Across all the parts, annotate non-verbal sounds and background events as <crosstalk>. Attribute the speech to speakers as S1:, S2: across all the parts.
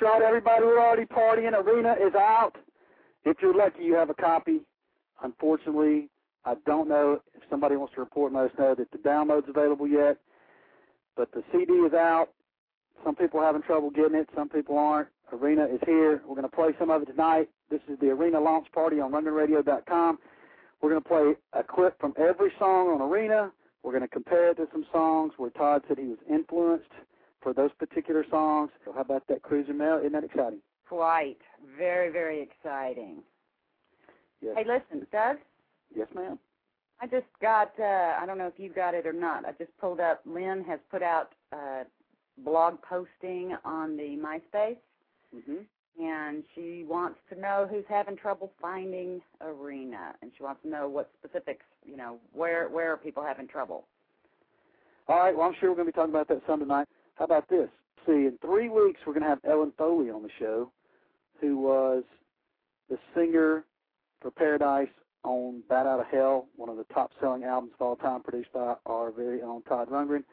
S1: Right, everybody. We're already partying. Arena is out. If you're lucky, you have a copy. Unfortunately, I don't know if somebody wants to report let us know that the download's available yet. But the CD is out. Some people are having trouble getting it. Some people aren't. Arena is here. We're going to play some of it tonight. This is the Arena launch party on RundgrenRadio.com. We're going to play a clip from every song on Arena. We're going to compare it to some songs where Todd said he was influenced for those particular songs. So how about that Cruiser Mel? Isn't that exciting?
S2: Quite. Very, very exciting.
S1: Yes.
S2: Hey, listen, Doug.
S1: Yes, ma'am.
S2: I just got, uh, I don't know if you got it or not. I just pulled up, Lynn has put out a blog posting on the MySpace.
S1: Mm-hmm.
S2: And she wants to know who's having trouble finding Arena, and she wants to know what specifics, you know, where where are people having trouble.
S1: All right. Well, I'm sure we're going to be talking about that some tonight. How about this? See, in three weeks we're going to have Ellen Foley on the show, who was the singer for Paradise on Bat Out of Hell, one of the top-selling albums of all time, produced by our very own Todd Rundgren.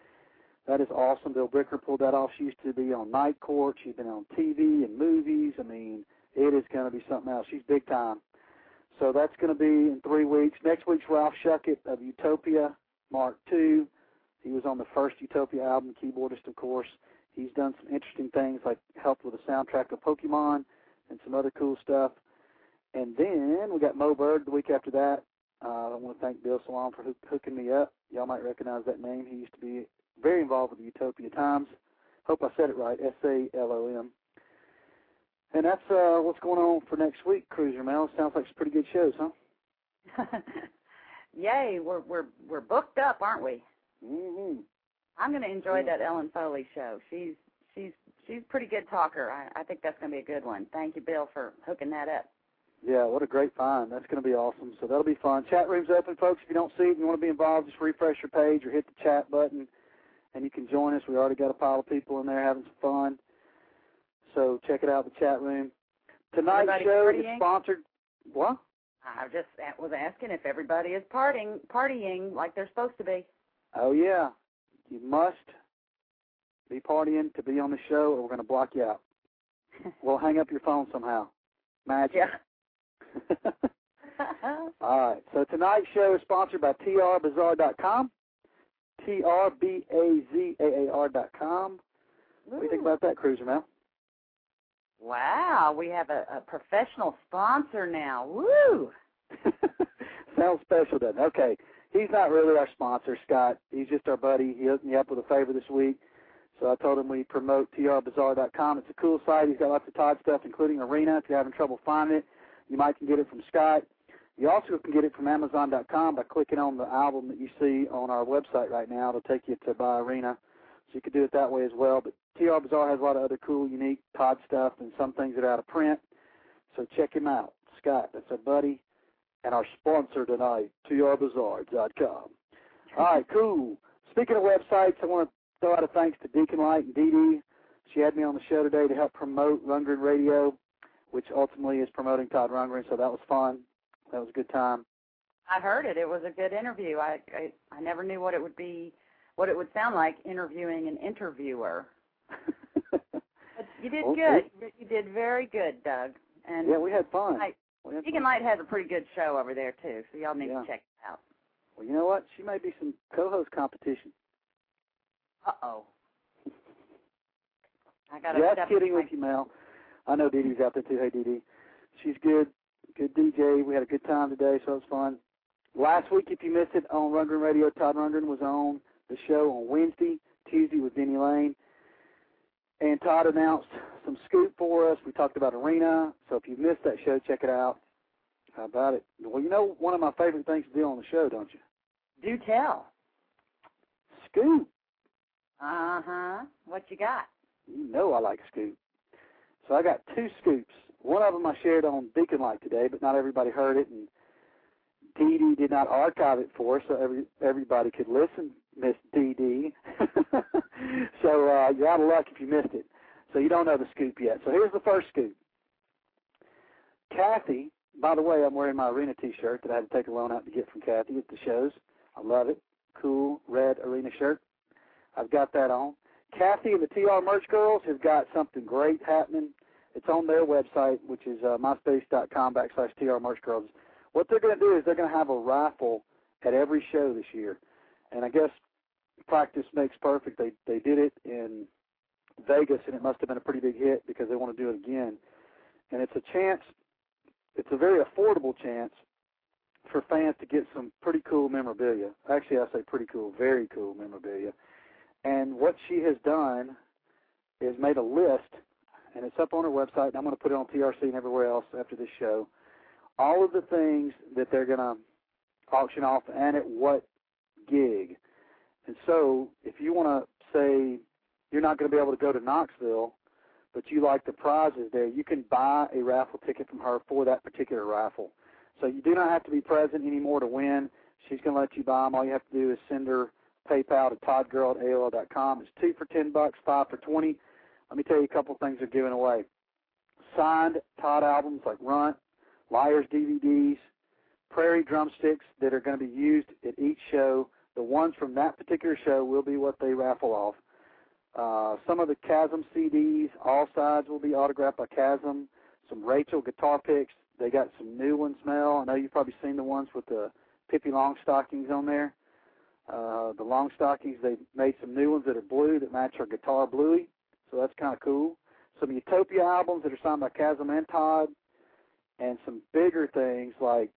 S1: That is awesome. Bill Bricker pulled that off. She used to be on Night Court. She's been on TV and movies. I mean, it is going to be something else. She's big time. So that's going to be in three weeks. Next week's Ralph Shuckett of Utopia Mark II. He was on the first Utopia album, keyboardist, of course. He's done some interesting things, like helped with the soundtrack of Pokemon and some other cool stuff. And then we got Mo Bird the week after that. Uh, I want to thank Bill Salom for hook- hooking me up. Y'all might recognize that name. He used to be very involved with the Utopia Times. Hope I said it right. S A L O M. And that's uh, what's going on for next week, Cruiser Mel. Sounds like some pretty good shows, huh? <laughs>
S2: Yay, we're we're we're booked up, aren't we?
S1: Mm-hmm.
S2: I'm going to enjoy that Ellen Foley show. She's she's she's a pretty good talker. I, I think that's going to be a good one. Thank you, Bill, for hooking that up.
S1: Yeah, what a great find. That's going to be awesome. So that'll be fun. Chat room's open, folks. If you don't see it and you want to be involved, just refresh your page or hit the chat button, and you can join us. We already got a pile of people in there having some fun. So check it out, the chat room. Tonight's
S2: Everybody
S1: show is
S2: partying?
S1: sponsored. What?
S2: I just was asking if everybody is partying partying like they're supposed to be.
S1: Oh yeah, you must be partying to be on the show, or we're going to block you out. <laughs> We'll hang up your phone somehow. Magic.
S2: yeah. <laughs>
S1: All right. So tonight's show is sponsored by TRBazaar.com. T R B A Z A A R.com. What do you think about that, Cruiser Mel?
S2: Wow, we have a, a professional sponsor now. Woo! <laughs>
S1: Sounds special, doesn't it? Okay. He's not really our sponsor, Scott. He's just our buddy. He hooked me up with a favor this week. So I told him we promote trbazaar.com. It's a cool site. He's got lots of Todd stuff, including Arena. If you're having trouble finding it, you might can get it from Scott. You also can get it from Amazon.com by clicking on the album that you see on our website right now. It'll take you to Buy Arena. So you can do it that way as well. But TR Bazaar has a lot of other cool, unique Todd stuff and some things that are out of print. So check him out. Scott, that's our buddy. And our sponsor tonight, trbazaar.com. <laughs> All right, cool. Speaking of websites, I want to throw out a thanks to Deacon Light and Dee Dee. She had me on the show today to help promote Rundgren Radio, which ultimately is promoting Todd Rundgren, so that was fun. That was a good time.
S2: I heard it. It was a good interview. I, I I never knew what it would be, what it would sound like interviewing an interviewer. <laughs> But you did
S1: Okay.
S2: good. You did very good, Doug. And
S1: yeah, we had fun.
S2: Light,
S1: We had
S2: Deacon. Light has a pretty good show over there too, so y'all need
S1: Yeah.
S2: to check it out.
S1: Well, you know what? She may be some co-host competition.
S2: Uh oh. <laughs> I got
S1: Just kidding with you, Mel. I know Dee Dee's out there too. Hey, Dee Dee. She's good. Good DJ. We had a good time today, so it was fun. Last week, if you missed it on Rundgren Radio, Todd Rundgren was on the show on Wednesday. Tuesday with Denny Laine. And Todd announced some scoop for us. We talked about Arena. So if you missed that show, check it out. How about it? Well, you know one of my favorite things to do on the show, don't you?
S2: Do tell.
S1: Scoop.
S2: Uh huh. What you got?
S1: You know I like scoop. So I got two scoops. One of them I shared on Beacon Light today, but not everybody heard it, and Dee Dee did not archive it for us, so every everybody could listen. Miss Dee. <laughs> so uh, you're out of luck if you missed it. So you don't know the scoop yet. So here's the first scoop. Kathy, by the way, I'm wearing my arena T-shirt that I had to take a loan out to get from Kathy at the shows. I love it. Cool red arena shirt. I've got that on. Kathy and the TR Merch Girls have got something great happening. It's on their website, which is uh, myspace.com backslash TR Merch Girls. What they're going to do is they're going to have a raffle at every show this year. And I guess practice makes perfect. They they did it in Vegas, and it must have been a pretty big hit because they want to do it again. And it's a chance. It's a very affordable chance for fans to get some pretty cool memorabilia. Actually, I say pretty cool, very cool memorabilia. And what she has done is made a list, and it's up on her website. And I'm going to put it on TRC and everywhere else after this show. All of the things that they're going to auction off and at what gig. And so, if you want to say you're not going to be able to go to Knoxville, but you like the prizes there, you can buy a raffle ticket from her for that particular raffle. So you do not have to be present anymore to win. She's going to let you buy them. All you have to do is send her PayPal to toddgirl at AOL.com. It's two for ten bucks, five for twenty. Let me tell you a couple of things they're giving away. Signed Todd albums like Runt, Liars DVDs, Prairie drumsticks that are going to be used at each show. The ones from that particular show will be what they raffle off. Uh, some of the Kasim CDs, all sides will be autographed by Kasim. Some Rachel guitar picks. They got some new ones, Mel. I know you've probably seen the ones with the Pippi Longstockings on there. Uh, the Longstockings, they made some new ones that are blue that match her guitar bluey, so that's kind of cool. Some Utopia albums that are signed by Kasim and Todd, and some bigger things like,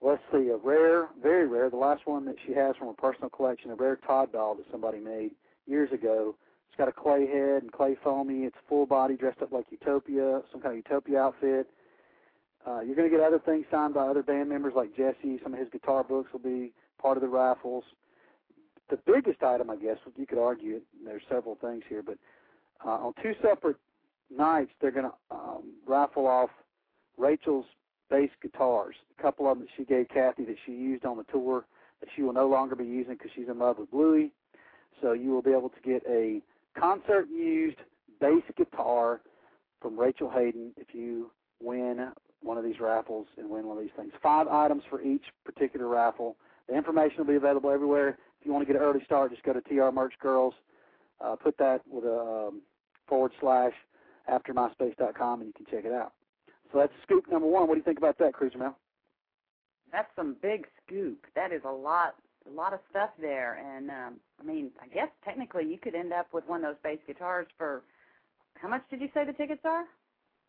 S1: let's see, a rare, very rare, the last one that she has from her personal collection, a rare Todd doll that somebody made years ago. It's got a clay head and clay foamy. It's full body, dressed up like Utopia, some kind of Utopia outfit. Uh, you're going to get other things signed by other band members like Jesse. Some of his guitar books will be part of the raffles. The biggest item, I guess, you could argue, there's several things here, but uh, on two separate nights, they're going to um, raffle off Rachel's bass guitars. A couple of them that she gave Kathy that she used on the tour that she will no longer be using because she's in love with Bluey. So you will be able to get a concert used bass guitar from Rachel Haden if you win one of these raffles and win one of these things. Five items for each particular raffle. The information will be available everywhere. If you want to get an early start, just go to TR Merch Girls. Uh, put that with a um, forward slash after myspace.com and you can check it out. So that's scoop number one. What do you think about that, Cruiser Mel?
S2: That's some big scoop. That is a lot a lot of stuff there. And um, I mean, I guess technically you could end up with one of those bass guitars for how much did you say the tickets are?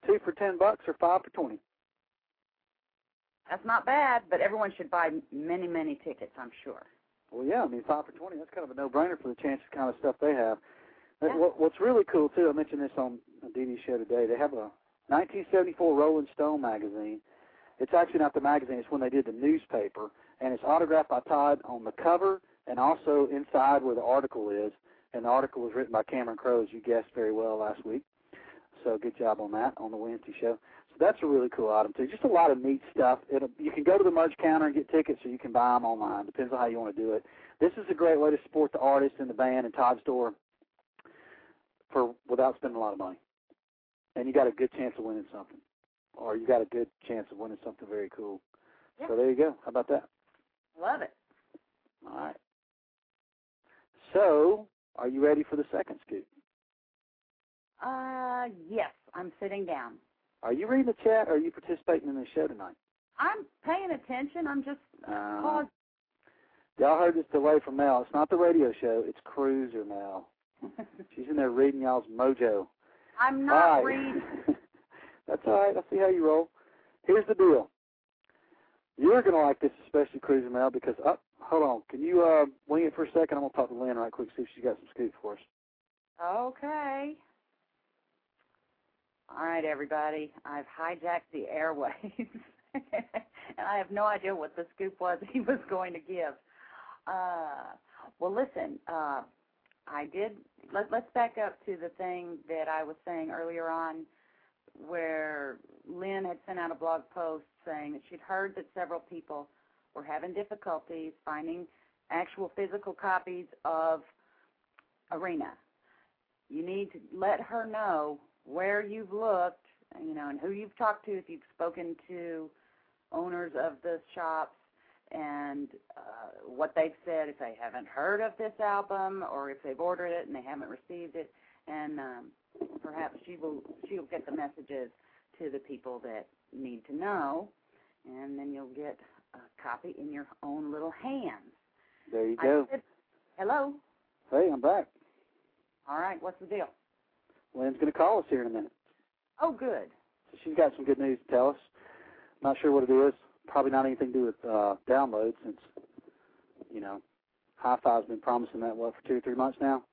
S1: Two for ten bucks or five for twenty.
S2: That's not bad, but everyone should buy many, many tickets, I'm sure.
S1: Well, yeah, I mean five for twenty. That's kind of a no-brainer for the chance kind of stuff they have.
S2: Yeah.
S1: What, what's really cool too, I mentioned this on Dee Dee's show today. They have a 1974 Rolling Stone magazine. It's actually not the magazine; it's when they did the newspaper and it's autographed by Todd on the cover and also inside where the article is. And the article was written by Cameron Crowe, as you guessed very well last week. So good job on that on the Wednesday show. So that's a really cool item too. Just a lot of neat stuff. It'll, you can go to the merch counter and get tickets, or you can buy them online. Depends on how you want to do it. This is a great way to support the artist and the band and Todd's store for without spending a lot of money. And you got a good chance of winning something, or you got a good chance of winning something very cool.
S2: Yeah.
S1: So there you go. How about that?
S2: Love it.
S1: All right. So, are you ready for the second scoop?
S2: Uh, yes, I'm sitting down.
S1: Are you reading the chat or are you participating in the show tonight?
S2: I'm paying attention. I'm just
S1: Uh,
S2: pausing.
S1: y'all heard this delay from Mel. It's not the radio show, it's Cruiser Mel. <laughs> She's in there reading y'all's mojo.
S2: I'm not reading. <laughs>
S1: That's all right. I see how you roll. Here's the deal. You're going to like this, especially Cruiser Mel, because, uh, hold on. Can you uh, wing it for a second? I'm going to talk to Lynn right quick, see if she's got some scoop for us.
S2: Okay. All right, everybody. I've hijacked the airwaves, <laughs> and I have no idea what the scoop was <laughs> he was going to give. Uh, well, listen. Uh, I did. Let, let's back up to the thing that I was saying earlier on, where Lynn had sent out a blog post saying that she'd heard that several people were having difficulties finding actual physical copies of Arena. You need to let her know where you've looked, you know, and who you've talked to if you've spoken to owners of the shops and uh, what they've said if they haven't heard of this album or if they've ordered it and they haven't received it. And um, perhaps she will she'll get the messages to the people that need to know, and then you'll get a copy in your own little hands.
S1: There you go.
S2: Said, Hello.
S1: Hey, I'm back.
S2: All right. What's the deal?
S1: Lynn's going to call us here in a minute.
S2: Oh, good.
S1: So she's got some good news to tell us. Not sure what it is. Probably not anything to do with uh, downloads, since you know, Hi-Fi's been promising that what for two or three months now.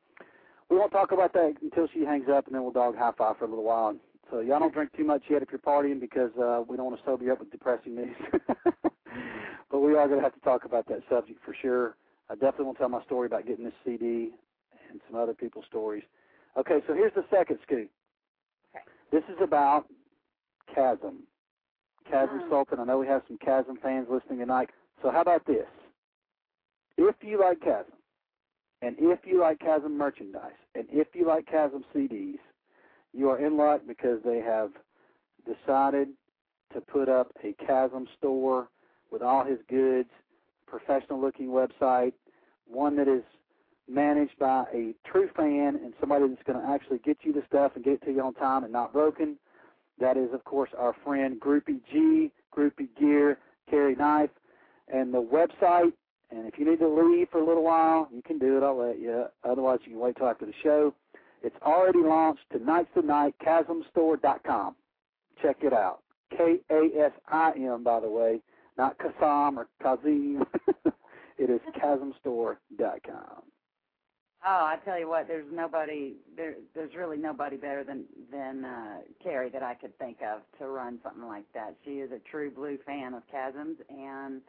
S1: We won't talk about that until she hangs up, and then we'll dog Hi-Fi for a little while. So y'all don't drink too much yet if you're partying because uh, we don't want to sober you up with depressing news. <laughs> but we are going to have to talk about that subject for sure. I definitely want to tell my story about getting this CD and some other people's stories. Okay, so here's the second scoop.
S2: Okay.
S1: This is about Kasim.
S2: Kasim.
S1: Sulton. I know we have some Kasim fans listening tonight. So how about this? If you like Kasim, and if you like Kasim merchandise, and if you like Kasim CDs, you are in luck because they have decided to put up a Chasm store with all his goods, professional looking website, one that is managed by a true fan and somebody that's going to actually get you the stuff and get it to you on time and not broken. That is, of course, our friend Groupie G, Groupie Gear, Carry Knife, and the website. And if you need to leave for a little while, you can do it. I'll let you. Otherwise, you can wait till after the show. It's already launched tonight's the night, kasimstore.com. Check it out. K A S I M, by the way, not Kasam or Kazim. <laughs> it is kasimstore.com.
S2: Oh, I tell you what, there's nobody there. There's really nobody better than than uh, Carrie that I could think of to run something like that. She is a true blue fan of Kasim's, and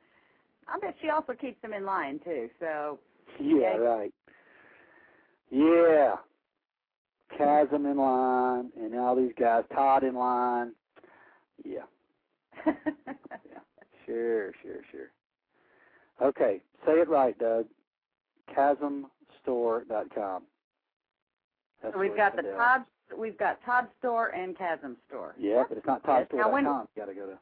S2: I bet she also keeps them in line too. So
S1: Yeah,
S2: Okay.
S1: right. Yeah. Kasim in line, and all these guys, Todd in line. Yeah, <laughs> sure, sure, sure. Okay, say it right, Doug. Kasimstore.com. That's
S2: So we've got the. Todd, we've got Todd store and Kasim store.
S1: Yeah, but it's not toddstore.com.
S2: when-
S1: you got to go to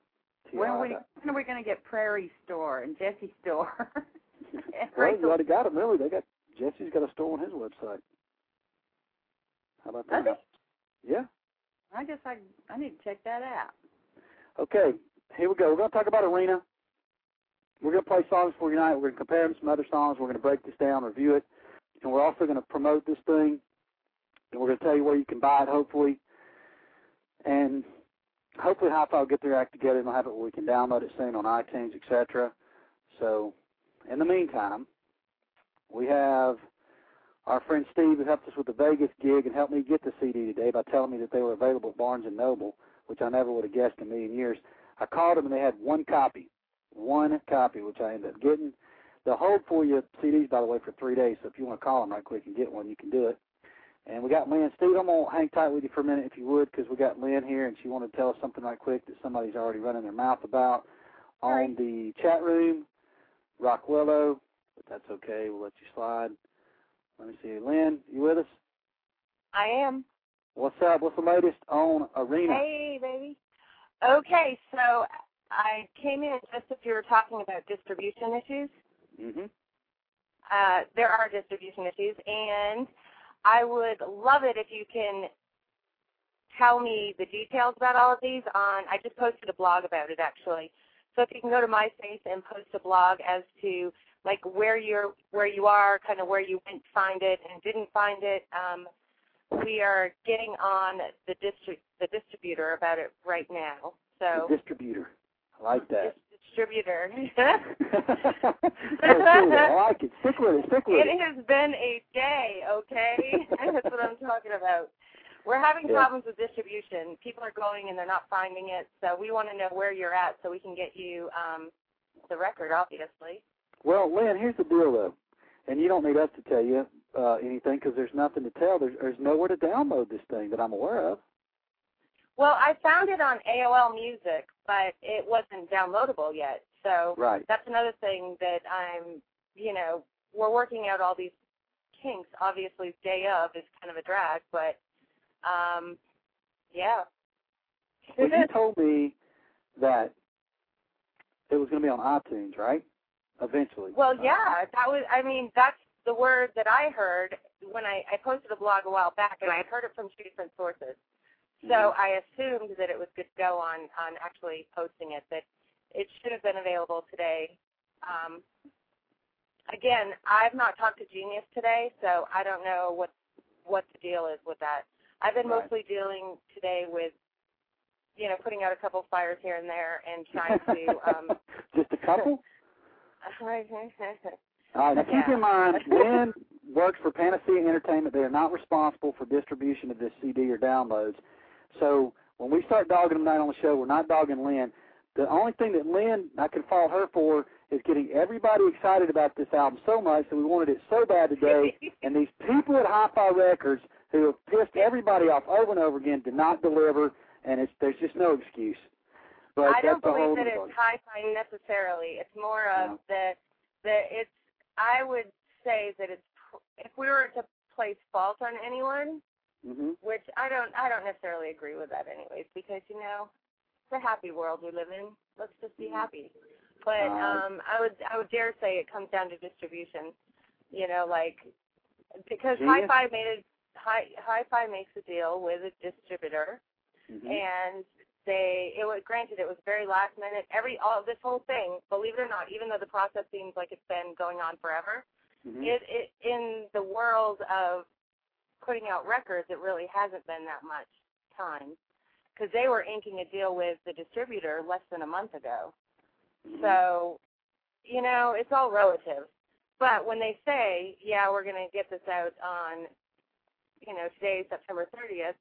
S2: When are we when are we going to get Prairie store and Jesse store? <laughs> and
S1: Well, you already got them, really. They got Jesse's got a store on his website. How about that? Yeah.
S2: I guess I I need to check that out.
S1: Okay, here we go. We're going to talk about Arena. We're going to play songs for you tonight. We're going to compare them to some other songs. We're going to break this down, review it, and we're also going to promote this thing. And we're going to tell you where you can buy it, hopefully. And hopefully Hi-Fi will get their act together and they'll have it where we can download it soon on iTunes, etc. So, in the meantime, we have our friend Steve who helped us with the Vegas gig and helped me get the CD today by telling me that they were available at Barnes & Noble which I never would have guessed in a million years. I called them and they had one copy, one copy, which I ended up getting. They'll hold for you CDs, by the way, for three days. So if you want to call them right quick and get one, you can do it. And we got Lynn. Steve, I'm going to hang tight with you for a minute if you would, because we got Lynn here and she wanted to tell us something right quick that somebody's already running their mouth about on
S2: Right.
S1: the chat room. Rockwello, but that's okay. We'll let you slide. Let me see. Lynn, you with us?
S3: I am.
S1: What's up? What's the latest on Arena?
S3: Hey, baby. Okay, so I came in just as you were talking about distribution issues.
S1: Mm-hmm.
S3: Uh, there are distribution issues, and I would love it if you can tell me the details about all of these. On I just posted a blog about it actually. So if you can go to MySpace and post a blog as to like where you're where you are, kind of where you went to find it and didn't find it. Um, we are getting on the distri- the distributor about it right now. So
S1: The distributor. I like that.
S3: Dis- distributor.
S1: That's <laughs> cool. I like it. Stick with it. Stick with
S3: It
S1: it.
S3: has been a day, okay? <laughs> That's what I'm talking about. We're having
S1: Yeah.
S3: problems with distribution. People are going and they're not finding it, so we want to know where you're at so we can get you um, the record, obviously.
S1: Well, Lynn, here's the deal, though, and you don't need us to tell you uh, anything because there's nothing to tell. There's, there's nowhere to download this thing that I'm aware of.
S3: Well, I found it on AOL Music, but it wasn't downloadable yet. So
S1: Right.
S3: that's another thing that I'm, you know, we're working out all these kinks. Obviously, day of is kind of a drag, but um, yeah.
S1: Well, you told me that it was going to be on iTunes, right? Eventually.
S3: Well, yeah, that was. I mean, that's the word that I heard when I, I posted a blog a while back, and I had heard it from two different sources. So I assumed that it was good to go on on actually posting it. That it should have been available today. Um, again, I've not talked to Genius today, so I don't know what what the deal is with that. I've been
S1: Right.
S3: mostly dealing today with, you know, putting out a couple fires here and there and trying to. Um, <laughs>
S1: Just a couple. <laughs> All right. Now keep
S3: Yeah.
S1: in mind, <laughs> Lynn works for Panacea Entertainment. They are not responsible for distribution of this CD or downloads. So when we start dogging them down on the show, we're not dogging Lynn. The only thing that Lynn I can fault her for is getting everybody excited about this album so much that we wanted it so bad today. <laughs> and these people at Hi-Fi Records who have pissed everybody off over and over again did not deliver, and it's there's just no excuse. But
S3: I don't believe that it's hi-fi necessarily. It's more of
S1: No.
S3: the the it's. I would say that it's if we were to place fault on anyone,
S1: hmm
S3: which I don't I don't necessarily agree with that anyways because you know it's a happy world we live in. Let's just be
S1: Mhm.
S3: happy. But um I would I would dare say it comes down to distribution. You know, like because
S1: Genius.
S3: Hi-Fi made it Hi Hi-Fi makes a deal with a distributor
S1: hmm
S3: and they it was granted it was very last minute every all this whole thing believe it or not even though the process seems like it's been going on forever
S1: hmm
S3: it, it in the world of putting out records it really hasn't been that much time because they were inking a deal with the distributor less than a month ago
S1: Mhm.
S3: so you know it's all relative but when they say yeah we're going to get this out on you know today september 30th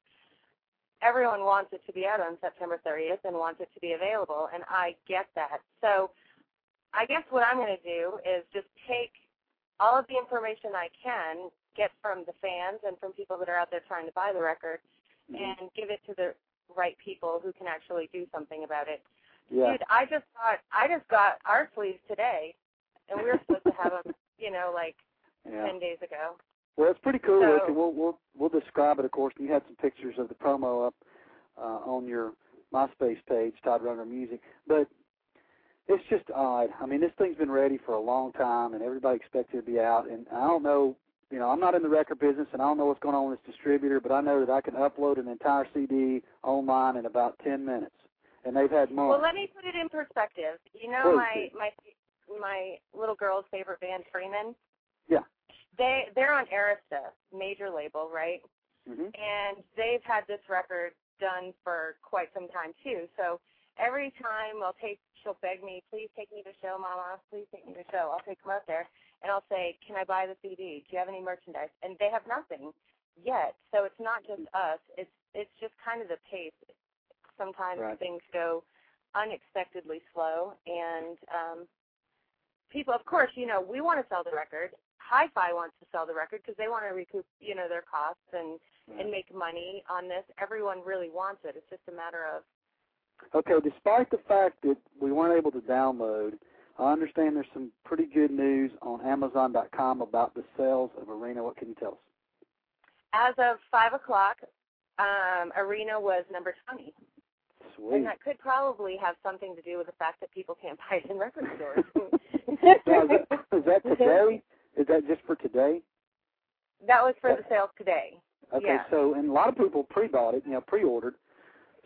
S3: everyone wants it to be out on September 30th and wants it to be available, and I get that. So I guess what I'm going to do is just take all of the information I can get from the fans and from people that are out there trying to buy the record
S1: Mhm.
S3: and give it to the right people who can actually do something about it.
S1: yeah.
S3: Dude, I just got I just got our sleeves today, and we were supposed to have them, <laughs> you know, like
S1: yeah.
S3: ten days ago.
S1: Well, it's pretty cool
S3: So-.
S1: We'll we'll we'll describe it, of course. You had some pictures of the promo up uh, on your MySpace page, Todd Rundgren Music. But it's just odd. I mean, this thing's been ready for a long time, and everybody expected it to be out. And I don't know, you know, I'm not in the record business, and I don't know what's going on with this distributor, but I know that I can upload an entire CD online in about 10 minutes, and they've had months.
S3: Well, let me put it in perspective. You know my my my little girl's favorite band, Freeman.
S1: Yeah.
S3: They they're on Arista, major label, right?
S1: hmm
S3: And they've had this record done for quite some time too. So every time I'll take, she'll beg me, please take me to show, Mama. Please take me to show. I'll take them out there, and I'll say, can I buy the CD? Do you have any merchandise? And they have nothing yet. So it's not just us. It's it's just kind of the pace. Sometimes
S1: Right.
S3: things go unexpectedly slow, and um, people, of course, you know, we want to sell the record. Hi-Fi wants to sell the record because they want to recoup, you know, their costs and and make money on this. Everyone really wants it. It's just a matter of
S1: Okay, despite the fact that we weren't able to download, I understand there's some pretty good news on Amazon.com about the sales of Arena. What can you tell us?
S3: as of five o'clock, um, Arena was number twenty,
S1: Sweet.
S3: and that could probably have something to do with the fact that people can't buy it in record stores.
S1: Now, is, that, is that today? Is that just for today?
S3: That was for the sales today.
S1: Okay,
S3: Yeah.
S1: so and a lot of people pre-bought it, you know, pre-ordered.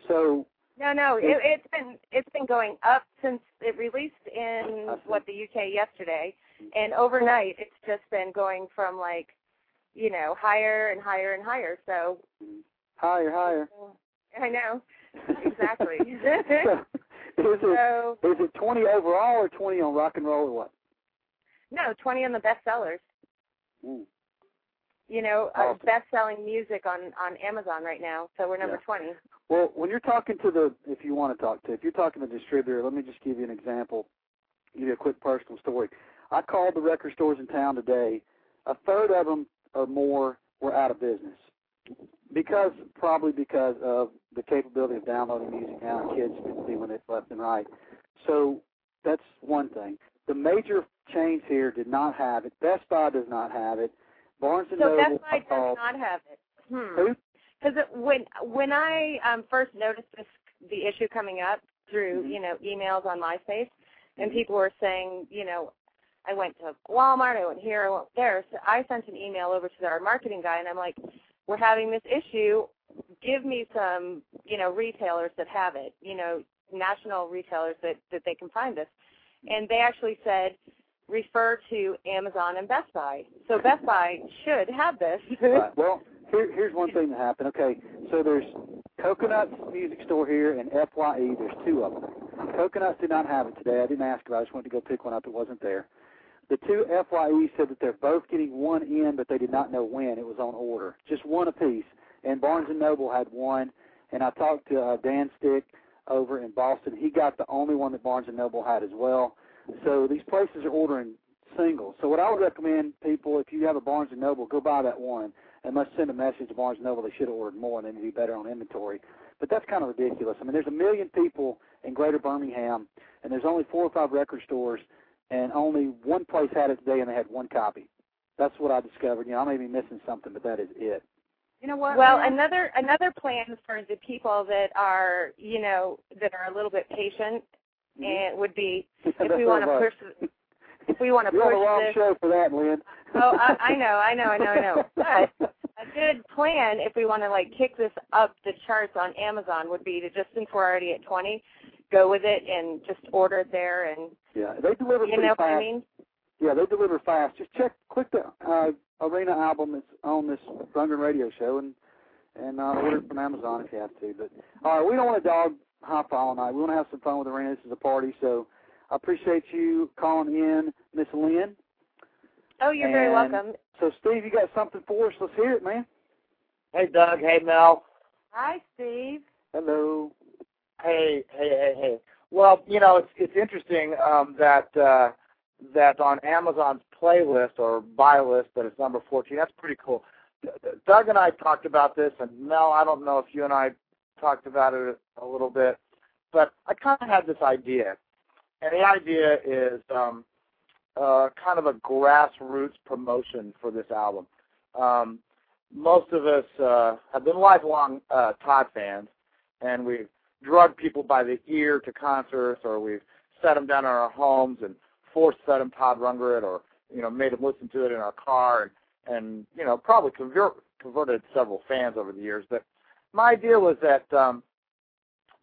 S1: So
S3: No, no, it, it's been it's been going up since it released in what the UK yesterday, and overnight it's just been going from like, you know, higher and higher and higher. So
S1: higher, higher.
S3: I know exactly.
S1: so, <laughs> <laughs> is it
S3: so
S1: is it twenty overall or twenty on rock and roll or what?
S3: no, twenty on the bestsellers.
S1: Mm.
S3: You know, uh,
S1: Awesome.
S3: best-selling music on on Amazon right now. So we're number
S1: Yeah.
S3: twenty.
S1: Well, when you're talking to the, if you want to talk to, if you're talking to the distributor, let me just give you an example. Give you a quick personal story. I called the record stores in town today. A third of them or more were out of business because probably because of the capability of downloading music now. Kids stealing it left and right. So that's one thing. The major chains here did not have it. Best Buy does not have it. Barnes and
S3: So
S1: Noble.
S3: Best Buy does not have it. Hmm. Because when when I um, first noticed this the issue coming up through
S1: Mhm.
S3: you know emails on MySpace, and
S1: Mhm.
S3: people were saying you know I went to Walmart, I went here, I went there. So I sent an email over to our marketing guy, and I'm like, we're having this issue. Give me some, you know, retailers that have it, you know, national retailers that that they can find this. And they actually said refer to Amazon and Best Buy. So Best Buy should have this. <laughs>
S1: right. Well, here, here's one thing that happened. Okay, so there's Coconuts Music Store here and FYE. There's two of them. Coconuts did not have it today. I didn't ask about. I just went to go pick one up. It wasn't there. The two FYE said that they're both getting one in, but they did not know when. It was on order, just one apiece. And Barnes and Noble had one. And I talked to uh, Dan Stick over in Boston. He got the only one that Barnes and Noble had as well. So these places are ordering singles. So what I would recommend people, if you have a Barnes and Noble, go buy that one and must send a message to Barnes and Noble. They should have ordered more and they need to be better on inventory. But that's kind of ridiculous. I mean, there's a million people in Greater Birmingham, and there's only four or five record stores, and only one place had it today, and they had one copy. That's what I discovered. You know, I may be missing something, but that is it.
S2: You know what?
S3: Well, another another plan for the people that are, you know, that are a little bit patient,
S1: mm-hmm.
S3: and would be <laughs> if we want to push if we want to <laughs>
S1: you
S3: push
S1: a long
S3: this.
S1: show for that, Lynn.
S3: oh, I, I know, I know, I know, I know. <laughs> But a good plan, if we want to like kick this up the charts on Amazon, would be to just since we're already at 20, go with it and just order it there and.
S1: Yeah, they deliver
S3: you know
S1: fast.
S3: what I mean?
S1: Yeah, they deliver fast. Just check, click the uh, Arena album that's on this Rundgren Radio Show, and and uh, order it from Amazon if you have to. But all right, we don't want to dog hop all night. We want to have some fun with Arena. This is a party, so I appreciate you calling in, Miss Lynn.
S3: Oh, you're very welcome.
S1: So, Steve, you got something for us? Let's hear it, man.
S4: Hey, Doug. Hey, Mel.
S2: Hi, Steve.
S1: Hello.
S4: Hey, hey, hey, hey. Well, you know, it's it's interesting um, that uh, that on Amazon's playlist or buy list that it's number 14. That's pretty cool. D- D- Doug and I talked about this, and Mel, I don't know if you and I talked about it a little bit, but I kind of had this idea, and the idea is um, uh, kind of a grassroots promotion for this album. Um, most of us uh, have been lifelong uh, Todd fans, and we've drugged people by the ear to concerts, or we've set them down in our homes and force fed them Todd Rundgren, or you know made them listen to it in our car, and and you know probably convert, converted several fans over the years. But my idea was that um,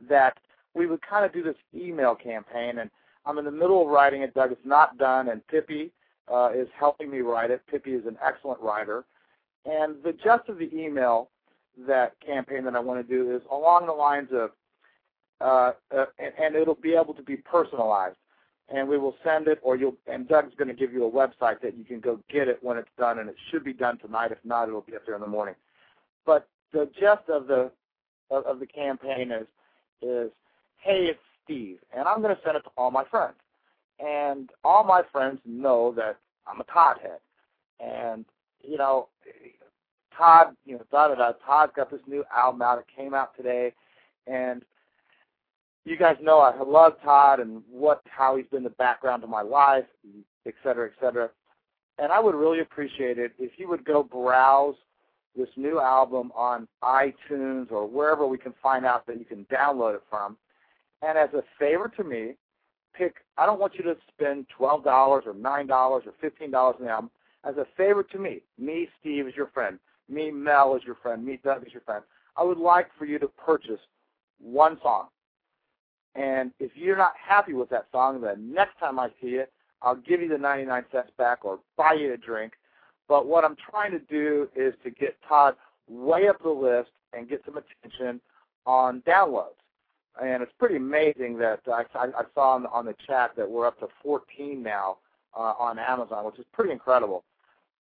S4: that we would kind of do this email campaign, and I'm in the middle of writing it. Doug, it's not done, and Pippi uh, is helping me write it. Pippi is an excellent writer, and the gist of the email that campaign that I want to do is along the lines of, uh, uh, and, and it'll be able to be personalized. And we will send it, or you'll, and Doug's going to give you a website that you can go get it when it's done, and it should be done tonight. If not, it'll be up there in the morning. But the gist of the of, of the campaign is is, hey, it's Steve, and I'm going to send it to all my friends, and all my friends know that I'm a Todd head, and you know, Todd, you know, da da da. Todd's got this new album out. It came out today, and you guys know I love Todd and what how he's been the background of my life, et cetera, et cetera. And I would really appreciate it if you would go browse this new album on iTunes or wherever we can find out that you can download it from. And as a favor to me, pick. I don't want you to spend twelve dollars or nine dollars or fifteen dollars on the album. As a favor to me, me, Steve, is your friend. Me, Mel, is your friend. Me, Doug, is your friend. I would like for you to purchase one song. And if you're not happy with that song, then next time I see it, I'll give you the 99 cents back or buy you a drink. But what I'm trying to do is to get Todd way up the list and get some attention on downloads. And it's pretty amazing that I, I, saw on the, on the chat that we're up to 14 now uh, on Amazon, which is pretty incredible.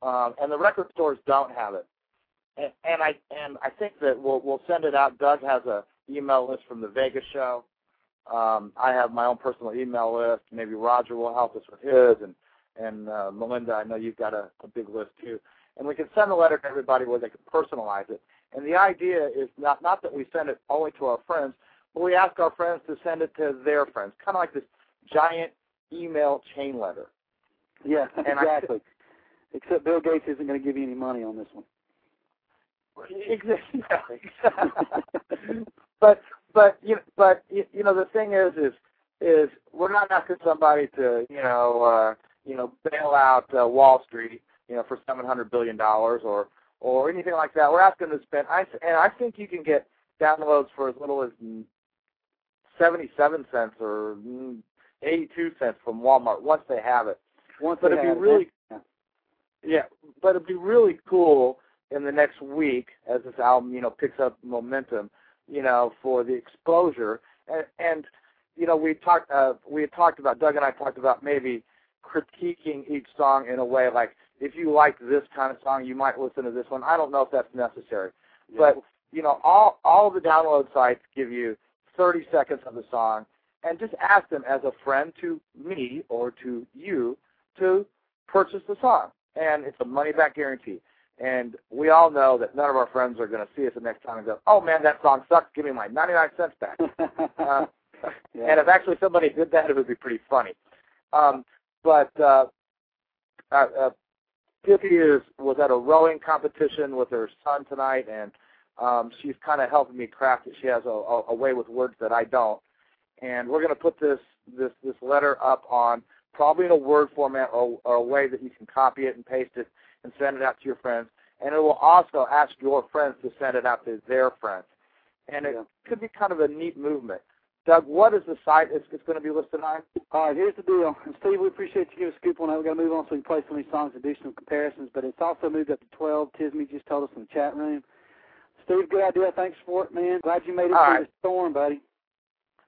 S4: Um, and the record stores don't have it. And, and I and I think that we'll we'll send it out. Doug has a email list from the Vegas show. Um, I have my own personal email list. Maybe Roger will help us with his, and and uh, Melinda, I know you've got a, a big list too. And we can send a letter to everybody where they can personalize it. And the idea is not not that we send it only to our friends, but we ask our friends to send it to their friends, kind of like this giant email chain letter.
S1: Yeah,
S4: And I-
S1: exactly. Except Bill Gates isn't going to give you any money on this one.
S4: Exactly. <laughs> but but you know, but you know the thing is is is we're not asking somebody to you know uh, you know, bail out uh, Wall Street, you know, for seven hundred billion dollars or or anything like that. We're asking them to spend, I and I think you can get downloads for as little as seventy-seven cents or eighty-two cents from Walmart once they have it.
S1: Once
S4: but
S1: they
S4: it'd
S1: have
S4: be really,
S1: it,
S4: yeah, but it'd be really cool in the next week as this album, you know, picks up momentum, you know, for the exposure and, and you know, we talked, uh, we had talked about Doug and I talked about maybe critiquing each song in a way like if you like this kind of song, you might listen to this one. I don't know if that's necessary,
S1: yeah.
S4: but you know, all all the download sites give you 30 seconds of the song, and just ask them as a friend to me or to you to purchase the song, and it's a money back guarantee. And we all know that none of our friends are going to see us the next time and go, "Oh man, that song sucks. Give me my 99 cents back." <laughs> uh,
S1: yeah.
S4: And if actually somebody did that, it would be pretty funny. Um, but uh, uh, uh, Pippi is was at a rowing competition with her son tonight, and um, she's kind of helping me craft it. She has a, a, a way with words that I don't, and we're going to put this this this letter up on probably in a Word format or, or a way that you can copy it and paste it and send it out to your friends. And it will also ask your friends to send it out to their friends. And it
S1: Yeah.
S4: could be kind of a neat movement. Doug, what is the site it's, it's going to be listed on?
S1: All right, here's the deal. And Steve, we appreciate you giving us a scoop on that. We've got to move on so we can play some of these songs and do some comparisons. But it's also moved up to 12. Tismy just told us in the chat room. Steve, good idea. Thanks for it, man. Glad you made it
S4: All
S1: through
S4: right.
S1: the storm, buddy.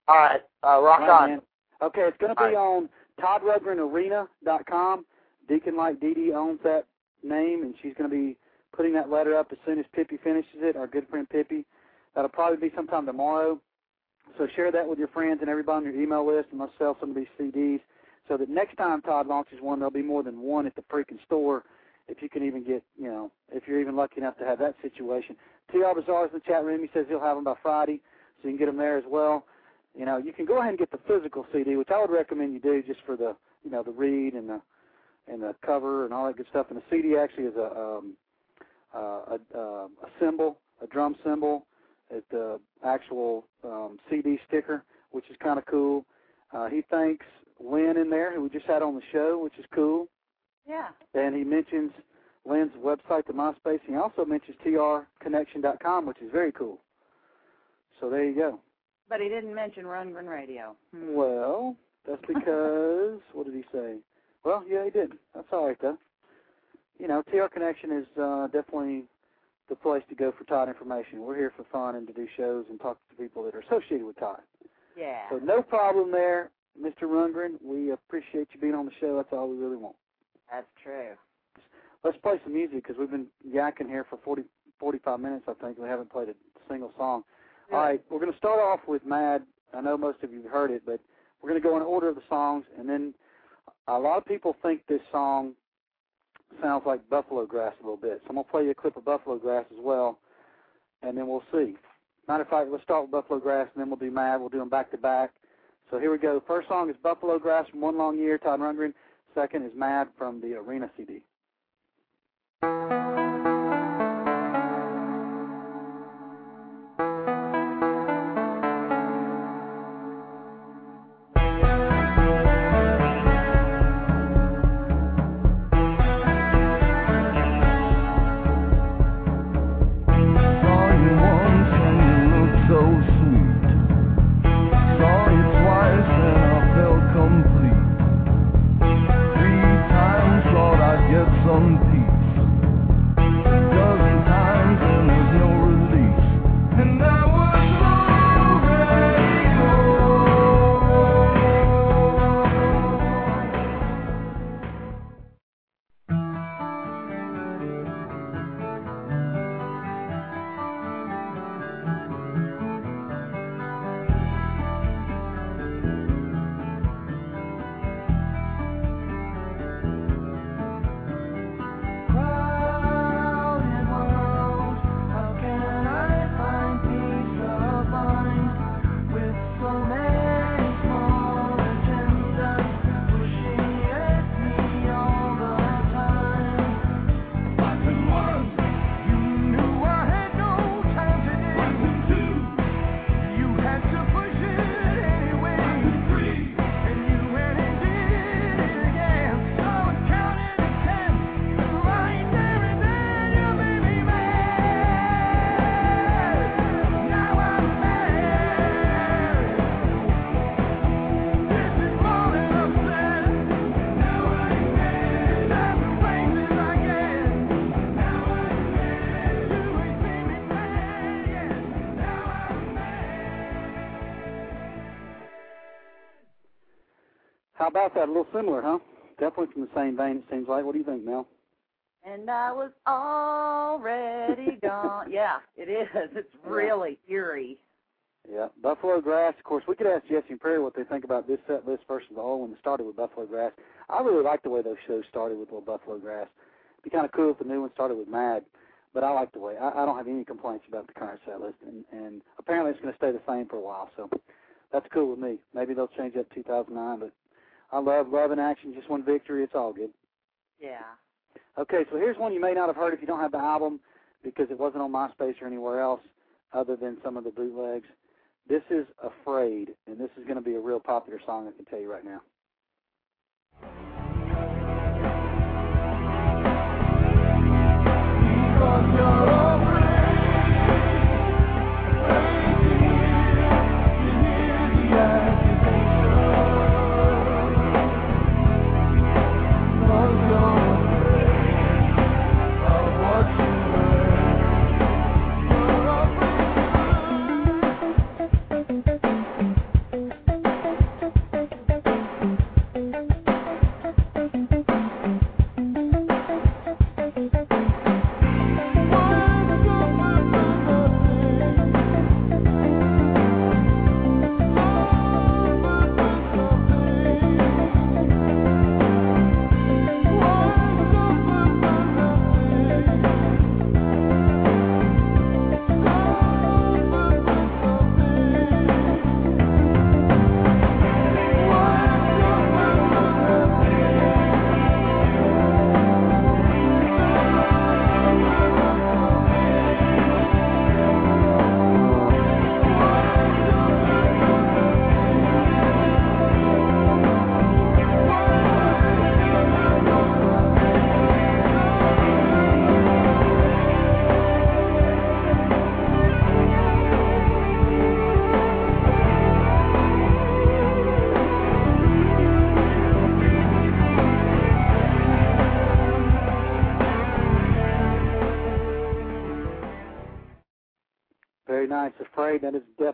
S4: All right, uh, rock
S1: All right,
S4: on.
S1: man. Okay, it's going to be
S4: right.
S1: on ToddRundgrenArena.com. Deacon Like Dee Dee owns that name, and she's going to be putting that letter up as soon as Pippi finishes it, our good friend Pippi. That'll probably be sometime tomorrow. So share that with your friends and everybody on your email list, and let's sell some of these CDs so that next time Todd launches one, there'll be more than one at the freaking store if you can even get, you know, if you're even lucky enough to have that situation. TR Bazaar's in the chat room. He says he'll have them by Friday, so you can get them there as well. You know, you can go ahead and get the physical CD, which I would recommend you do just for the, you know, the read and the and the cover and all that good stuff. And the CD actually is a um, uh, a, uh, a cymbal, a drum cymbal, at the actual um, CD sticker, which is kind of cool. Uh, he thanks Lynn in there, who we just had on the show, which is cool.
S2: Yeah.
S1: And he mentions Lynn's website, the MySpace. He also mentions trconnection.com, which is very cool. So there you go.
S2: But he didn't mention Rundgren Radio. Hmm.
S1: Well, that's because <laughs> what did he say? Well, yeah, he did. That's all right though. You know, TR Connection is uh, definitely the place to go for Todd information. We're here for fun and to do shows and talk to people that are associated with Todd.
S2: Yeah.
S1: So no problem there, Mr. Rundgren. We appreciate you being on the show. That's all we really want.
S2: That's true.
S1: Let's play some music because we've been yakking here for 40, 45 minutes, I think. We haven't played a single song. All right, we're going to start off with Mad. I know most of you have heard it, but we're going to go in order of the songs, and then a lot of people think this song sounds like Buffalo Grass a little bit. So I'm going to play you a clip of Buffalo Grass as well, and then we'll see. Matter of fact, let's start with Buffalo Grass, and then we'll do Mad. We'll do them back to back. So here we go. First song is Buffalo Grass from One Long Year, Todd Rundgren. Second is Mad from the Arena CD. About that? A little similar, huh? Definitely from the same vein, it seems like. What do you think, Mel?
S2: And I was already <laughs> gone. Yeah, it is. It's really eerie.
S1: Yeah, Buffalo Grass. Of course, we could ask Jesse and Perry what they think about this set list versus the whole one that started with Buffalo Grass. I really like the way those shows started with little Buffalo Grass. It'd be kind of cool if the new one started with Mad, but I like the way. I, I don't have any complaints about the current set list, and, and apparently it's going to stay the same for a while. So that's cool with me. Maybe they'll change that 2009, but I love love and action. Just one victory. It's all good.
S2: Yeah.
S1: Okay, so here's one you may not have heard if you don't have the album because it wasn't on MySpace or anywhere else other than some of the bootlegs. This is Afraid, and this is going to be a real popular song, I can tell you right now. Very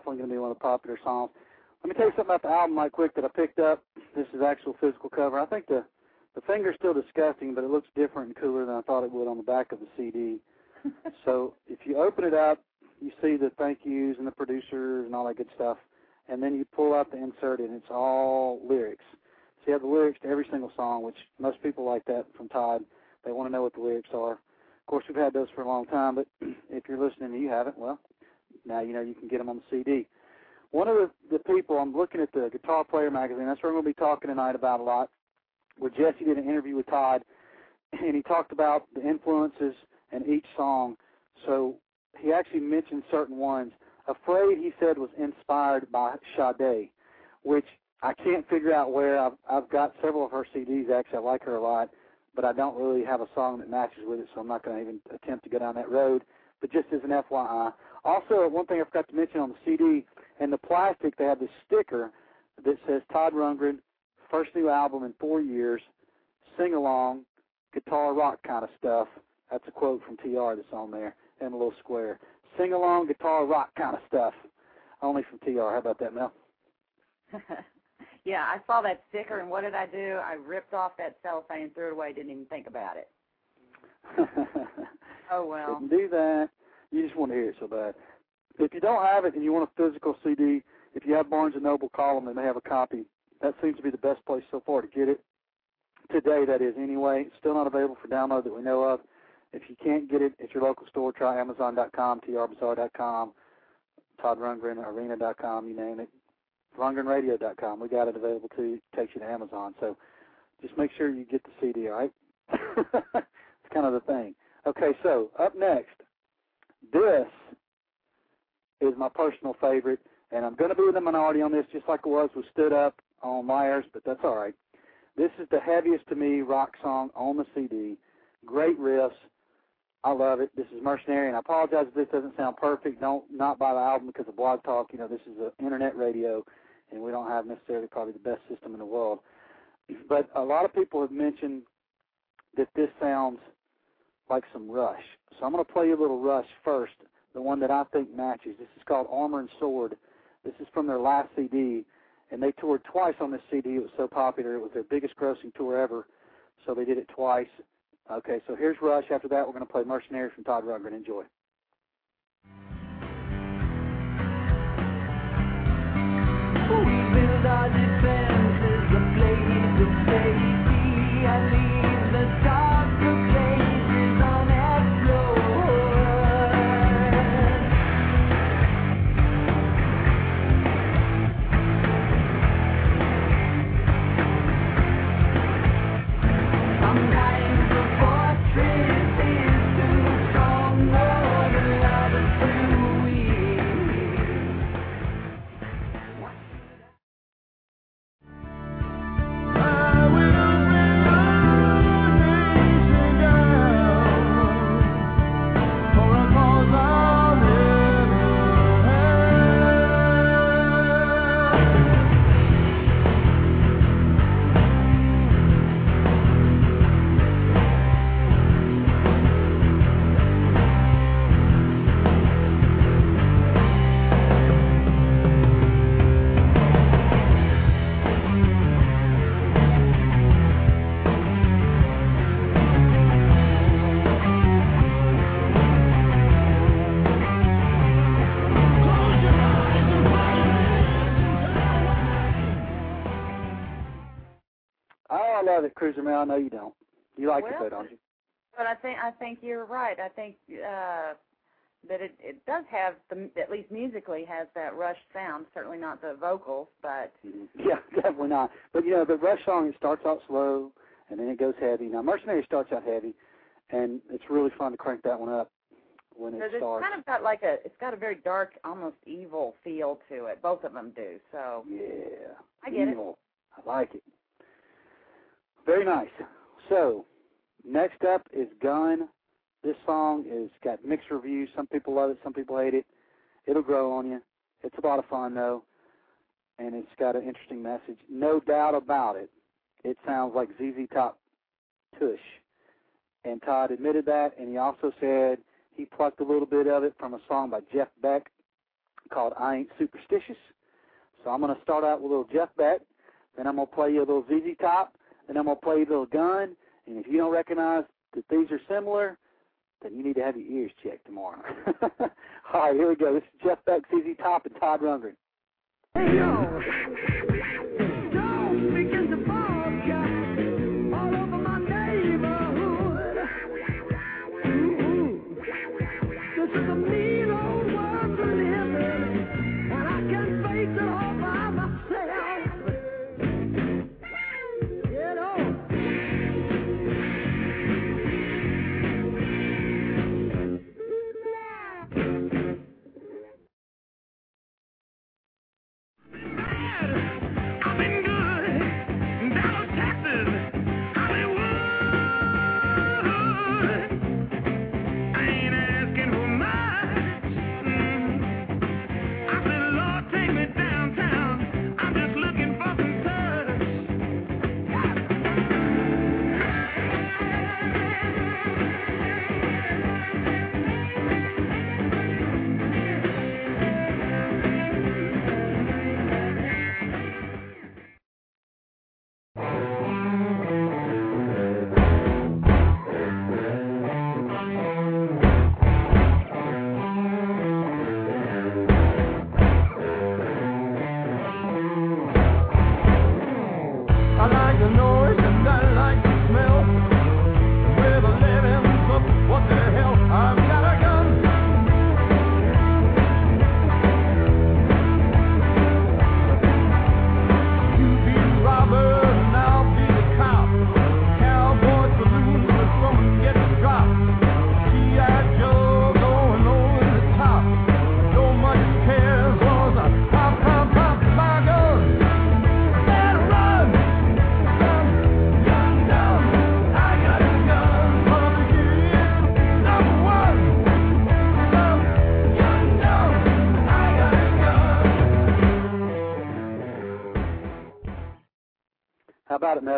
S1: definitely going to be one of the popular songs. Let me tell you something about the album right quick that I picked up. This is actual physical cover. I think the the finger's still disgusting, but it looks different and cooler than I thought it would on the back of the CD. <laughs> so if you open it up, you see the thank yous and the producers and all that good stuff, and then you pull out the insert and it's all lyrics. So you have the lyrics to every single song, which most people like that from Todd. They want to know what the lyrics are. Of course, we've had those for a long time, but <clears throat> if you're listening and you haven't, well, now you know you can get them on the CD. One of the, the people, I'm looking at the Guitar Player magazine, that's what we're going to be talking tonight about a lot, where Jesse did an interview with Todd, and he talked about the influences in each song. So he actually mentioned certain ones. Afraid, he said, was inspired by Sade, which I can't figure out where. I've, I've got several of her CDs, actually. I like her a lot, but I don't really have a song that matches with it, so I'm not going to even attempt to go down that road. But just as an FYI. Also, one thing I forgot to mention on the CD, and the plastic, they have this sticker that says Todd Rundgren, first new album in four years, sing along, guitar rock kind of stuff. That's a quote from TR that's on there in a little square. Sing along, guitar rock kind of stuff. Only from TR. How about that, Mel? <laughs>
S2: yeah, I saw that sticker, and what did I do? I ripped off that cellophane and threw it away. Didn't even think about it. <laughs> oh well.
S1: Didn't do that. You just want to hear it so bad. If you don't have it and you want a physical CD, if you have Barnes and Noble, call them. They may have a copy. That seems to be the best place so far to get it. Today, that is, anyway. It's still not available for download that we know of. If you can't get it at your local store, try Amazon.com, TRBazaar.com, ToddRundgrenArena.com, you name it. RundgrenRadio.com. We got it available too. It takes you to Amazon. So just make sure you get the CD, all right? <laughs> it's kind of the thing. Okay, so up next, this is my personal favorite, and I'm going to be in the minority on this, just like it was with Stood Up on Liars, but that's all right. This is the heaviest to me rock song on the CD. Great riffs. I love it. This is Mercenary, and I apologize if this doesn't sound perfect. Don't not buy the album because of Blog Talk. You know, this is an internet radio, and we don't have necessarily probably the best system in the world. <clears throat> But a lot of people have mentioned that this sounds like some Rush. So I'm going to play you a little Rush first, the one that I think matches. This is called Armor and Sword. This is from their last CD, and they toured twice on this CD. It was so popular; it was their biggest grossing tour ever. So they did it twice. Okay, so here's Rush. After that, we're going to play Mercenaries from Todd Rundgren. Enjoy.
S5: I
S1: love it, Cruiser Mel. I know you don't. You like it though, don't you?
S2: But I think I think you're right. I think uh, that it it does have the at least musically has that Rush sound. Certainly not the vocals, but <laughs>
S1: Yeah, definitely not. But you know, the Rush song it starts out slow and then it goes heavy. Now, Mercenary starts out heavy, and it's really fun to crank that one up when it
S2: because it's
S1: starts.
S2: kind of got like a it's got a very dark, almost evil feel to it. Both of them do. So
S1: Yeah,
S2: I get it.
S1: I like it. Very nice. So, next up is Gun. This song is got mixed reviews. Some people love it, some people hate it. It'll grow on you. It's a lot of fun though, and it's got an interesting message. No doubt about it. It sounds like ZZ Top Tush, and Todd admitted that, and he also said he plucked a little bit of it from a song by Jeff Beck called "I Ain't Superstitious." So I'm going to start out with a little Jeff Beck, then I'm going to play you a little ZZ Top, then I'm going to play little Gun, and if you don't recognize that these are similar, then you need to have your ears checked tomorrow. <laughs> All right, here we go. This is Jeff Beck, ZZ Top, and Todd Rundgren.
S5: Hey, yo.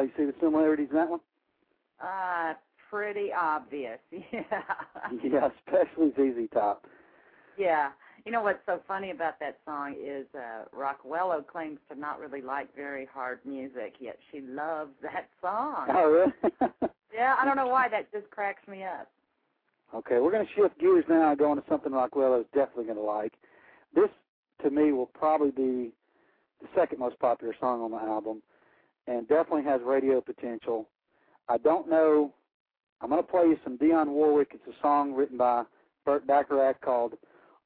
S1: How about it, Mel? You see the similarities in that one?
S2: uh, pretty obvious. <laughs> Yeah.
S1: Yeah, especially ZZ Top.
S2: Yeah, You know what's so funny about that song is uh Rockwello claims to not really like very hard music, yet she loves that song.
S1: Oh, really? <laughs>
S2: Yeah, I don't know why that just cracks me up.
S1: okay, we're going to shift gears now and go into something Rockwello is definitely going to like. This, to me, will probably be the second most popular song on the album, and definitely has radio potential. I don't know. I'm going to play you some Dionne Warwick. It's a song written by Burt Bacharach called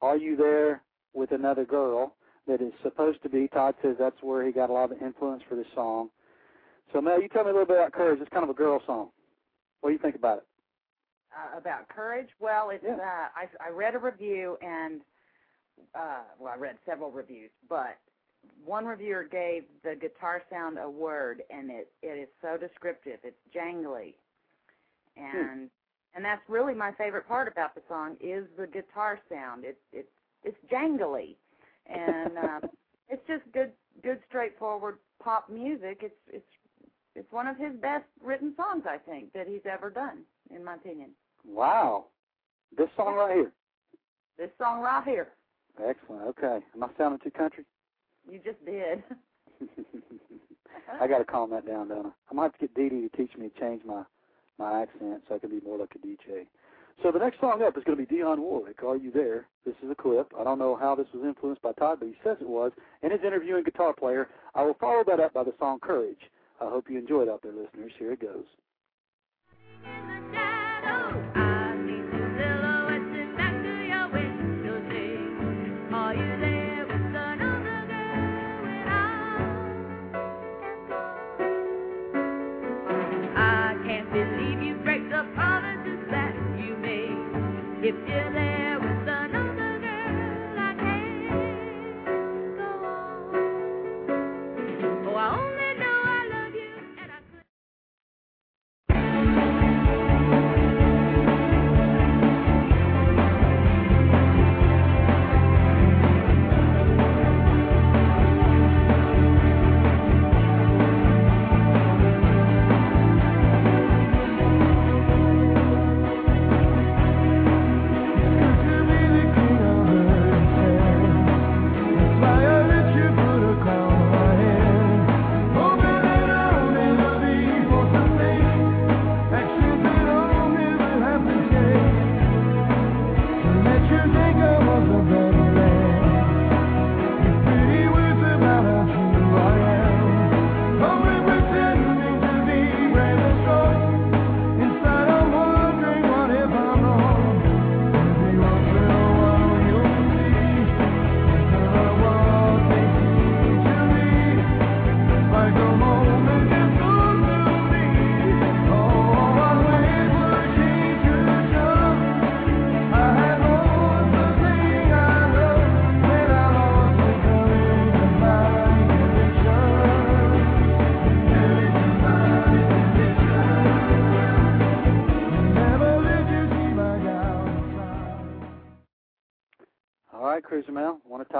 S1: "Are You There with Another Girl." That is supposed to be. Todd says that's where he got a lot of influence for this song. So Mel, you tell me a little bit about Courage. It's kind of a girl song. What do you think about it?
S2: Uh, about courage, well, it's
S1: Yeah.
S2: uh I I read a review and uh well, I read several reviews, but one reviewer gave the guitar sound a word and it it is so descriptive. It's jangly. And and that's really my favorite part about the song is the guitar sound. It's it's it's jangly. And um <laughs> it's just good good straightforward pop music. It's it's it's one of his best written songs I think that he's ever done in my opinion.
S1: Wow, this song right here.
S2: This song right here.
S1: Excellent. Okay, am I sounding too country?
S2: You just did.
S1: I got to calm that down, don't I? I might have to get Dee Dee to teach me to change my my accent so I can be more like a DJ. So the next song up is going to be Dionne Warwick. Are you there? This is a clip. I don't know how this was influenced by Todd, but he says it was. In his interviewing guitar player, I will follow that up by the song Courage. I hope you enjoyed out there, listeners. Here it goes.
S5: If you're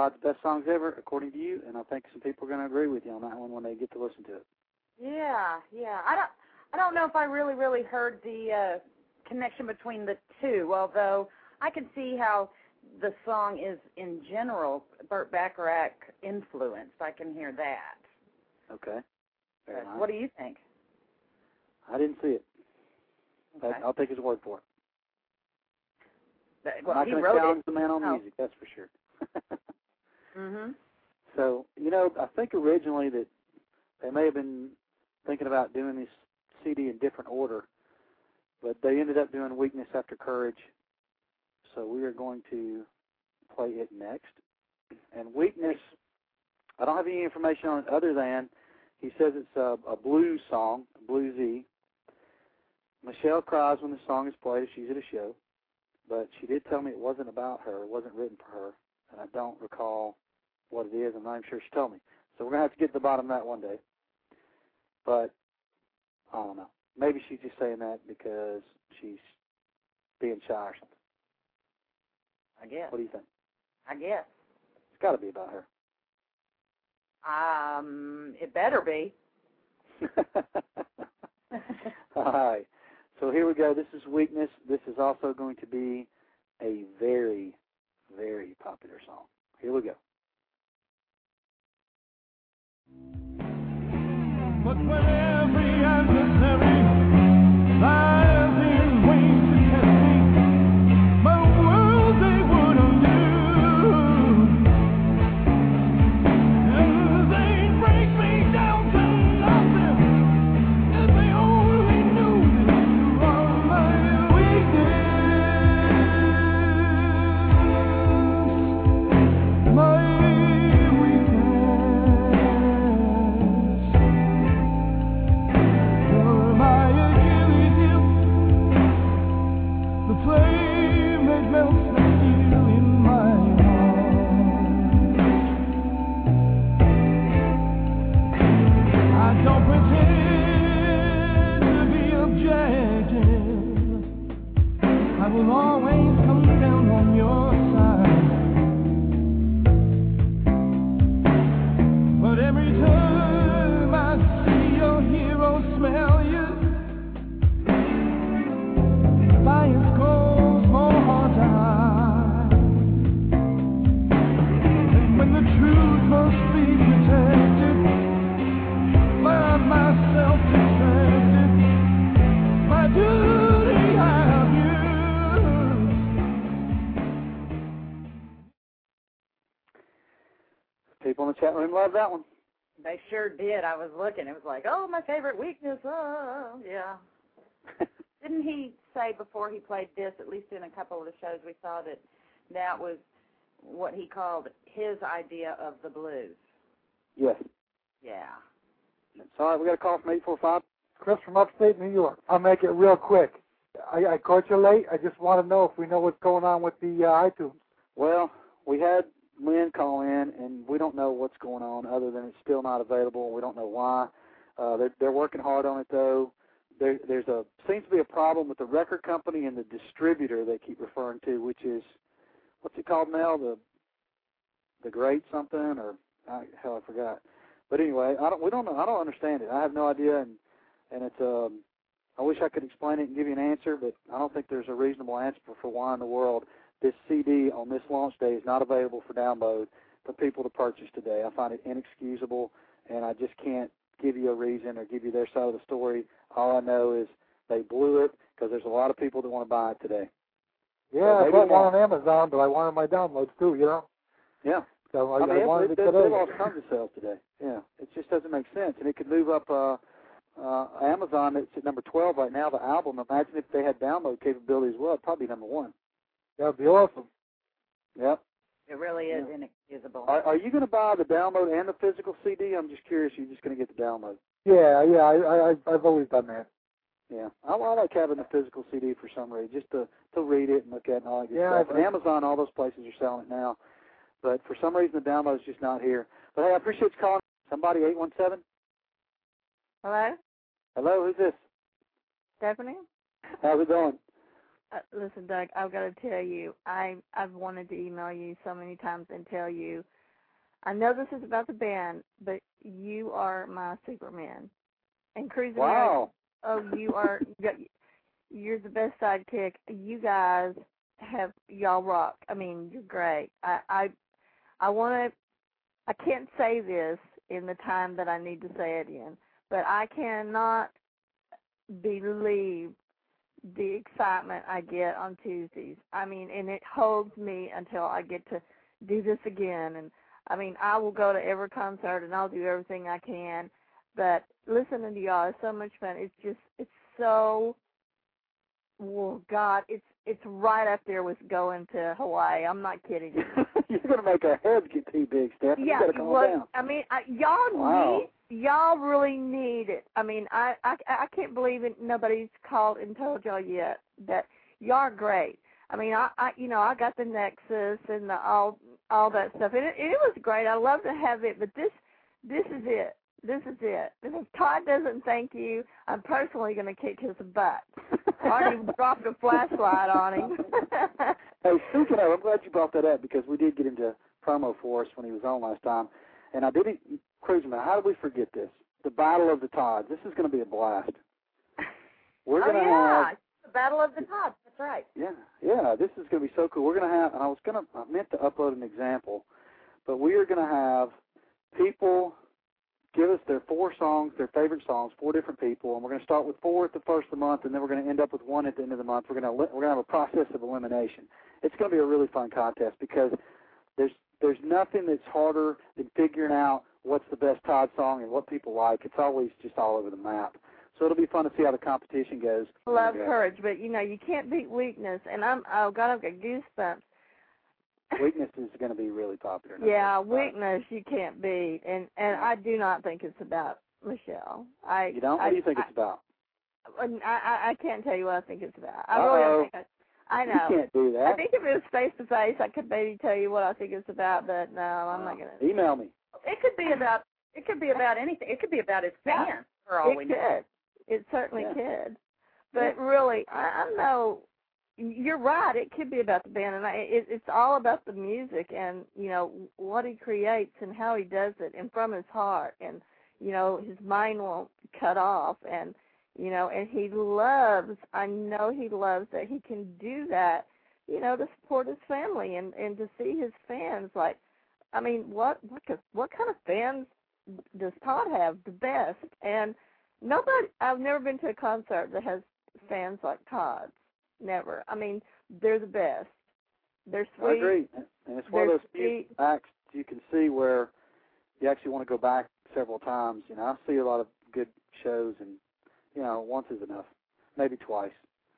S1: Mel, one of Todd's best songs ever, according to you, and I think some people are going to agree with you on that one when they get to listen to it.
S2: Yeah, yeah. I don't I don't know if I really really heard the uh connection between the two, although I can see how the song is in general Burt Bacharach influenced. I can hear that.
S1: Okay. Very nice.
S2: what do you think?
S1: I didn't see it.
S2: Okay.
S1: I'll take his word for it. I'm
S2: well,
S1: not
S2: he
S1: going to challenge
S2: it.
S1: the man on
S2: Oh.
S1: music, that's for sure. <laughs>
S2: Mhm.
S1: so, you know, I think originally that they may have been thinking about doing this CD in different order, but they ended up doing Weakness After Courage. So we are going to play it next. And Weakness, I don't have any information on it other than he says it's a, a blues song, bluesy. Michelle cries when the song is played if she's at a show, but she did tell me it wasn't about her, it wasn't written for her, and I don't recall what it is. And I'm sure she told me. So we're gonna have to get to the bottom of that one day. But I don't know. Maybe she's just saying that because she's being shy or something.
S2: I guess.
S1: What do you think?
S2: I guess.
S1: It's got to be about her.
S2: Um, it better be. <laughs>
S1: All right. So here we go. This is weakness. This is also going to be a very, very popular song. Here we go.
S5: But when every adversary
S1: People in the chat room love that one.
S2: They sure did. I was looking. It was like, oh, my favorite weakness. Oh, yeah. <laughs> Didn't he say before he played this, at least in a couple of the shows we saw, that that was what he called his idea of the blues?
S1: yes.
S2: Yeah.
S1: All right, we got a call from eight four five.
S6: Chris from upstate New York. I'll make it real quick. I, I caught you late. I just want to know if we know what's going on with the uh, iTunes.
S1: Well, we had Lynn call in, and we don't know what's going on other than it's still not available. We don't know why. Uh, they're, they're working hard on it though. There, there's a seems to be a problem with the record company and the distributor they keep referring to, which is what's it called now? The the Great something or I, hell I forgot. But anyway, I don't. We don't know. I don't understand it. I have no idea, and and it's um. I wish I could explain it and give you an answer, but I don't think there's a reasonable answer for why in the world this CD on this launch day is not available for download for people to purchase today. I find it inexcusable, and I just can't give you a reason or give you their side of the story. All I know is they blew it because there's a lot of people that want to buy it today.
S6: Yeah,
S1: Well,
S6: I bought one on Amazon, but I wanted my downloads too. You know,
S1: Yeah.
S6: so I,
S1: I mean,
S6: I wanted
S1: it,
S6: it
S1: they,
S6: today.
S1: they lost tons of sales today. Yeah, it just doesn't make sense, and it could move up. uh uh Amazon, it's at number 12 right now. The album. Imagine if they had download capability as well. It'd probably be number one.
S6: That'd be awesome.
S1: Yep.
S2: It really is
S1: Yeah.
S2: inexcusable.
S1: Are, are you going to buy the download and the physical CD? I'm just curious. You're just going to get the download.
S6: Yeah, yeah, I, I, I- I've always done that.
S1: Yeah, I, I like having the physical CD for some reason, just to to read it and look at it and all that good
S6: Yeah,
S1: stuff.
S6: I-
S1: And Amazon, all those places are selling it now, but for some reason the download's just not here. But hey, I appreciate you calling. Somebody eight one seven.
S7: Hello,
S1: Hello, who's this?
S7: Stephanie.
S1: How's it going?
S7: Uh, listen, Doug, I've got to tell you, I I've wanted to email you so many times and tell you. I know this is about the band, but you are my Superman. And Cruising Road,
S1: Wow.
S7: oh, you are <laughs> you're the best sidekick. You guys have y'all rock. I mean, you're great. I I I want to. I can't say this in the time that I need to say it in, but I cannot believe the excitement I get on Tuesdays. I mean, and it holds me until I get to do this again. And I mean, I will go to every concert and I'll do everything I can. But listening to y'all is so much fun. It's just, it's so. Well, God, it's it's right up there with going to Hawaii. I'm not kidding. <laughs>
S1: You're going to make our heads get too big, Steph.
S7: yeah,
S1: you got to calm
S7: well,
S1: down.
S7: I mean, I, y'all
S1: Wow.
S7: need y'all really need it. I mean, I I I can't believe it. Nobody's called and told y'all yet that y'all are great. I mean, I I you know I got the Nexus and the all all that stuff, and it, it was great. I love to have it, but this this is it. This is it. And if Todd doesn't thank you, I'm personally going to kick his butt. <laughs> I already dropped a flashlight on him. <laughs>
S1: Hey, speaking of, I'm glad you brought that up because we did get into promo for us when he was on last time, and I didn't. Cruiseman, how did we forget this? The Battle of the Todds. This is going to be a blast. <laughs> We're
S2: oh
S1: going to
S2: yeah,
S1: have
S2: the Battle of the. That's That's right.
S1: Yeah, yeah. This is going to be so cool. We're going to have, and I was going to, I meant to upload an example, but we are going to have people give us their four songs, their favorite songs, four different people, and we're going to start with four at the first of the month, and then we're going to end up with one at the end of the month. We're going to we're going to have a process of elimination. It's going to be a really fun contest because there's there's nothing that's harder than figuring out what's the best Todd song and what people like. It's always just all over the map. So it'll be fun to see how the competition goes.
S7: Love
S1: Yeah.
S7: courage, but you know you can't beat weakness. And I'm oh god, I've got goosebumps. <laughs>
S1: Weakness is going to be really popular.
S7: Yeah,
S1: doubt about it.
S7: weakness you can't beat, and and I do not think it's about Michelle. I
S1: You don't?
S7: I,
S1: What do you think
S7: I,
S1: it's about?
S7: I, I I can't tell you what I think it's about. I really
S1: Uh-oh.
S7: think I, I know.
S1: You can't do that.
S7: I think if it was face to face, I could maybe tell you what I think it's about, but no, I'm not gonna.
S1: Email me.
S2: It could be about it could be about anything. It could be about his
S7: Yeah.
S2: fans for all
S7: it
S2: we
S7: could.
S2: know.
S7: It certainly
S1: Yeah.
S7: could. But really, I, I know you're right. It could be about the band, and I, it, it's all about the music and you know what he creates and how he does it, and from his heart, and you know his mind won't cut off, and you know, and he loves. I know he loves that he can do that. You know, to support his family and and to see his fans. Like, I mean, what what kind- what kind of fans does Todd have? The best and nobody I've never been to a concert that has fans like Todd's. Never. I mean, they're the best. They're sweet.
S1: I agree. And it's one of
S7: They're
S1: those few acts you can see where you actually want to go back several times. You know, I see a lot of good shows, and you know, once is enough, maybe twice.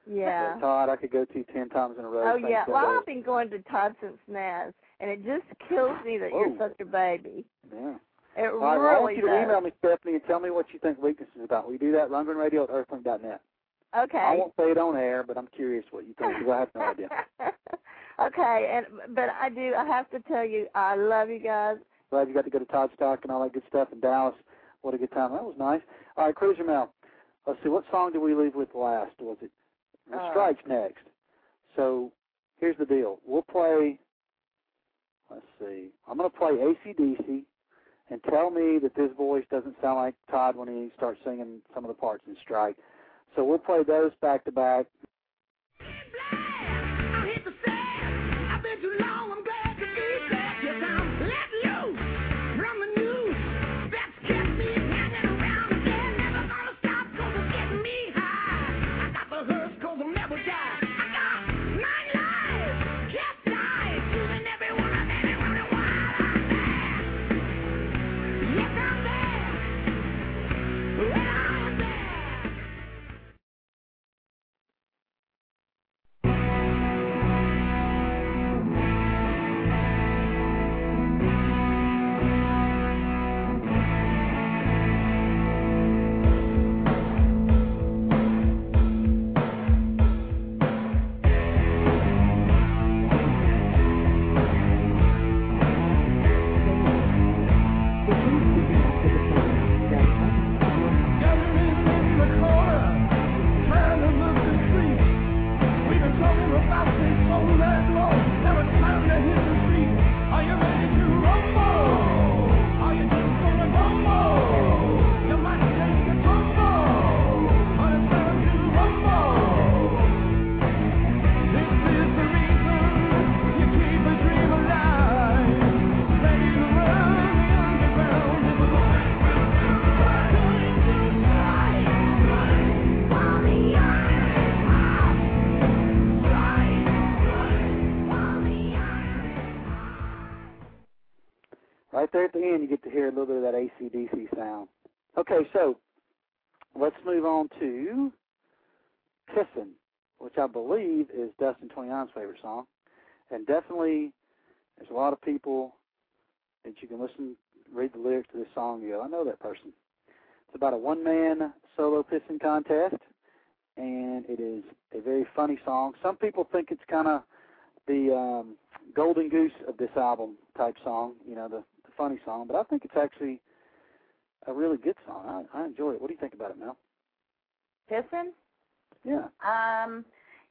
S7: Yeah.
S1: Todd, I could go to ten times in a row.
S7: Oh yeah. Well. I've been going to Todd since Nazz, and it just kills me that you're such a baby.
S1: Yeah.
S7: It
S1: All right, well, I want
S7: really
S1: you to email me, Stephanie, and tell me what you think Weakness is about. We do that? radio at earthlink.net.
S7: Okay.
S1: I won't say it on air, but I'm curious what you think because I have no idea. <laughs>
S7: okay, and but I do. I have to tell you, I love you guys.
S1: Glad you got to go to Toddstock and all that good stuff in Dallas. What a good time. That was nice. All right, Cruiser Mel. Let's see, what song did we leave with last? Was it well,
S2: Uh,
S1: Strikes next? So here's the deal. We'll play, let's see, I'm going to play ACDC and tell me that this voice doesn't sound like Todd when he starts singing some of the parts in Strike. So we'll play those back to back. Okay, so let's move on to Pissin', which I believe is Dustin 29's favorite song. And definitely, there's a lot of people that you can listen, read the lyrics to this song and go, I know that person. It's about a one-man solo pissing contest, and it is a very funny song. Some people think it's kind of the um, golden goose of this album type song, you know, the, the funny song, but I think it's actually a really good song. I, I enjoy it. What do you think about it, Mel?
S2: Pissin?
S1: Yeah.
S2: Um,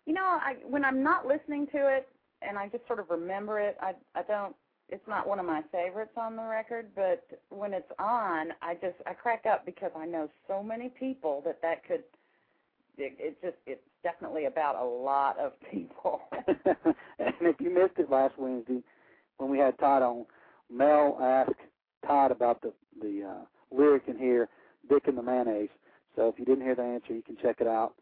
S2: you know, I when I'm not listening to it and I just sort of remember it, I I don't it's not one of my favorites on the record, but when it's on, I just I crack up because I know so many people that that could it, it just it's definitely about a lot of people. <laughs> <laughs>
S1: and if you missed it last Wednesday when we had Todd on, Mel asked Todd about the the uh, lyric in here, "Dick and the Mayonnaise." So if you didn't hear the answer, you can check it out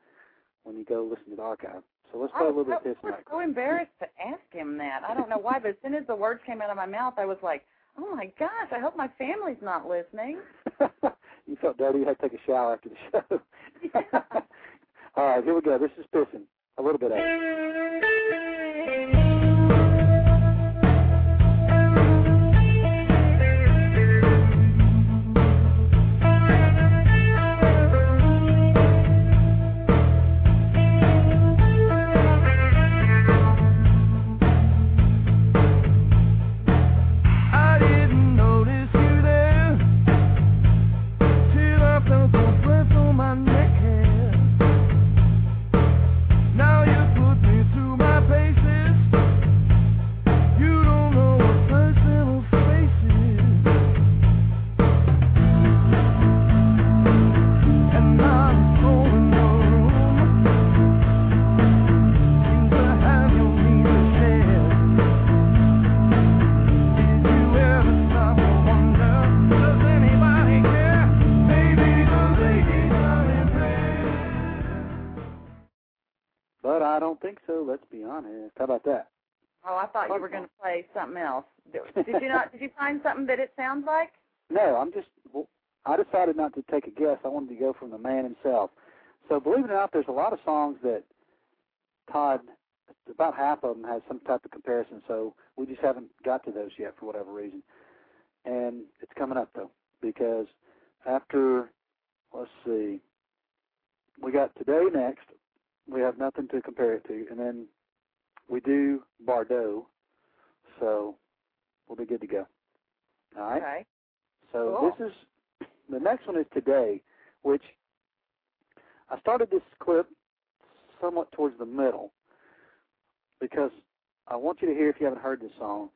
S1: when you go listen to the archive. So let's
S2: I
S1: play a
S2: was,
S1: little bit
S2: I
S1: of this
S2: was
S1: next.
S2: so embarrassed to ask him that. I don't know why, but as soon as the words came out of my mouth, I was like, "Oh my gosh! I hope my family's not listening." <laughs>
S1: you felt dirty. You had to take a shower after the show. <laughs> <laughs> All right, here we go. This is pissing. A little bit of it. Think so. Let's be honest. How about that?
S2: Oh, I thought you were going to play something else. <laughs> Did you not? Did you find something that it sounds like?
S1: No, I'm just. Well, I decided not to take a guess. I wanted to go from the man himself. So believe it or not, there's a lot of songs that Todd, about half of them, has some type of comparison. So we just haven't got to those yet for whatever reason. And it's coming up though, because after, let's see, we got today next. We have nothing to compare it to, and then we do Bardo. So we'll be good to go. All right.
S2: Okay.
S1: So
S2: Cool.
S1: this is the next one is today, which I started this clip somewhat towards the middle because I want you to hear if you haven't heard this song.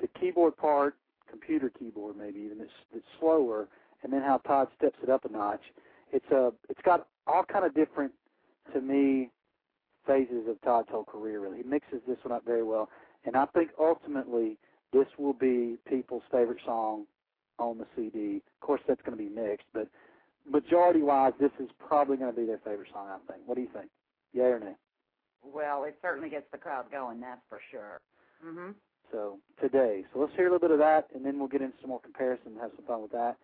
S1: The keyboard part, computer keyboard maybe even it's it's slower, and then how Todd steps it up a notch. It's a it's got all kind of different to me phases of Todd's whole career. Really, he mixes this one up very well, and I think ultimately this will be people's favorite song on the CD. Of course, that's going to be mixed, but majority-wise, this is probably going to be their favorite song. I think. What do you think? Yeah or nay?
S2: Well, it certainly gets the crowd going. That's for sure. Mhm.
S1: So today, so let's hear a little bit of that, and then we'll get into some more comparison and have some fun with that.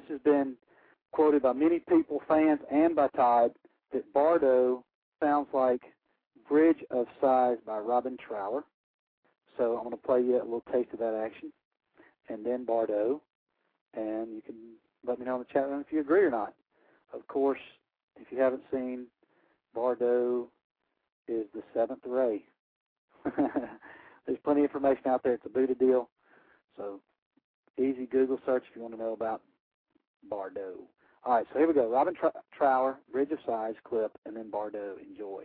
S1: This has been quoted by many people, fans, and by Todd, that Bardo sounds like Bridge of Sighs by Robin Trower. So I'm going to play you a little taste of that action, and then Bardo, and you can let me know in the chat room if you agree or not. Of course, if you haven't seen, Bardo is the seventh ray. <laughs> There's plenty of information out there. It's a Buddha deal. So easy Google search if you want to know about Bardo. All right, so here we go. Robin Tr- Trower, Bridge of Sighs clip, and then Bardo. Enjoy.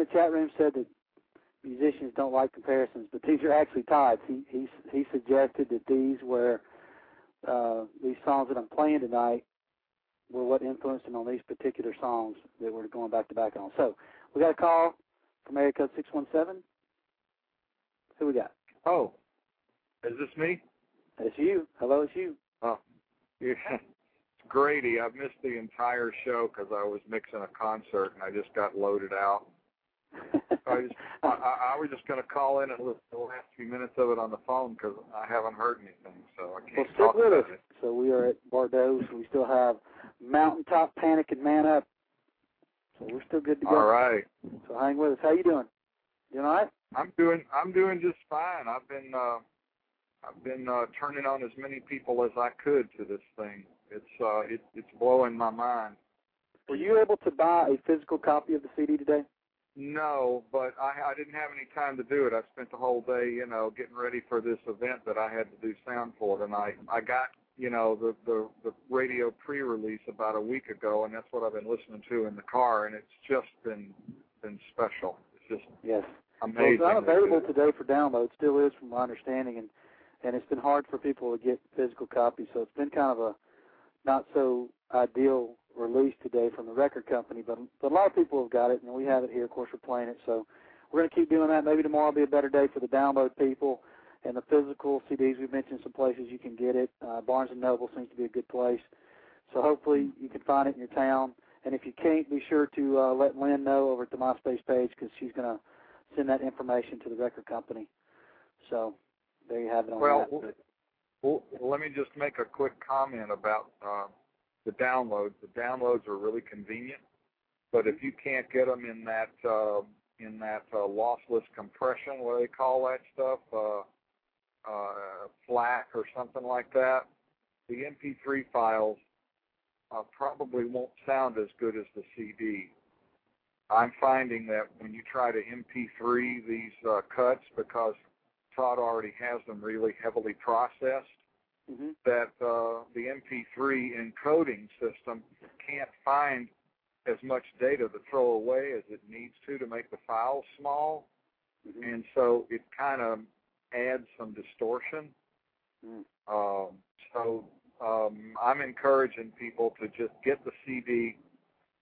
S1: In the chat room said that musicians don't like comparisons, but these are actually Todd's. He he he suggested that these were uh, these songs that I'm playing tonight were what influenced him on these particular songs that we're going back to back on. So we got a call from area code six one seven. Who we got?
S4: Oh, is this me?
S1: It's you. Hello, it's you.
S4: Oh, <laughs> yeah, it's Grady. I missed the entire show because I was mixing a concert and I just got loaded out. <laughs> I just, I, I, I was just going to call in and listen to the last few minutes of it on the phone because I haven't heard anything, so I can't
S1: stick
S4: talk
S1: with
S4: about
S1: us.
S4: it.
S1: So we are at Bardo. So we still have Mountaintop Panic and Man Up. So we're still good to go.
S4: All right,
S1: So hang with us. How you doing? You all right?
S4: I'm doing I'm doing just fine. I've been uh, I've been uh, turning on as many people as I could to this thing. It's uh, it, it's blowing my mind.
S1: Were you able to buy a physical copy of the CD today?
S4: No, but I I didn't have any time to do it. I spent the whole day, you know, getting ready for this event that I had to do sound for tonight. I got, you know, the the the radio pre-release about a week ago, and that's what I've been listening to in the car, and it's just been been special. It's just
S1: Yes.
S4: amazing.
S1: Well, it's not available today for download. It still is, from my understanding, and and it's been hard for people to get physical copies. So it's been kind of a not so ideal release today from the record company. But but a lot of people have got it, and we have it here. Of course, we're playing it. So we're going to keep doing that. Maybe tomorrow will be a better day for the download people and the physical CDs. We've mentioned some places you can get it. Uh, Barnes and Noble seems to be a good place. So hopefully you can find it in your town. And if you can't, be sure to uh, let Lynn know over at the MySpace page because she's going to send that information to the record company. So there you have it on
S4: Well,
S1: that.
S4: well, let me just make a quick comment about uh, the downloads. The downloads are really convenient, but if you can't get them in that uh, in that uh, lossless compression, what do they call that stuff, uh, uh, FLAC or something like that, the MP3 files uh, probably won't sound as good as the CD. I'm finding that when you try to MP3 these uh, cuts, because Todd already has them really heavily processed,
S1: hmm
S4: that uh, the MP3 encoding system can't find as much data to throw away as it needs to to make the files small,
S1: hmm
S4: and so it kind of adds some distortion.
S1: Mm.
S4: Um, so um, I'm encouraging people to just get the CD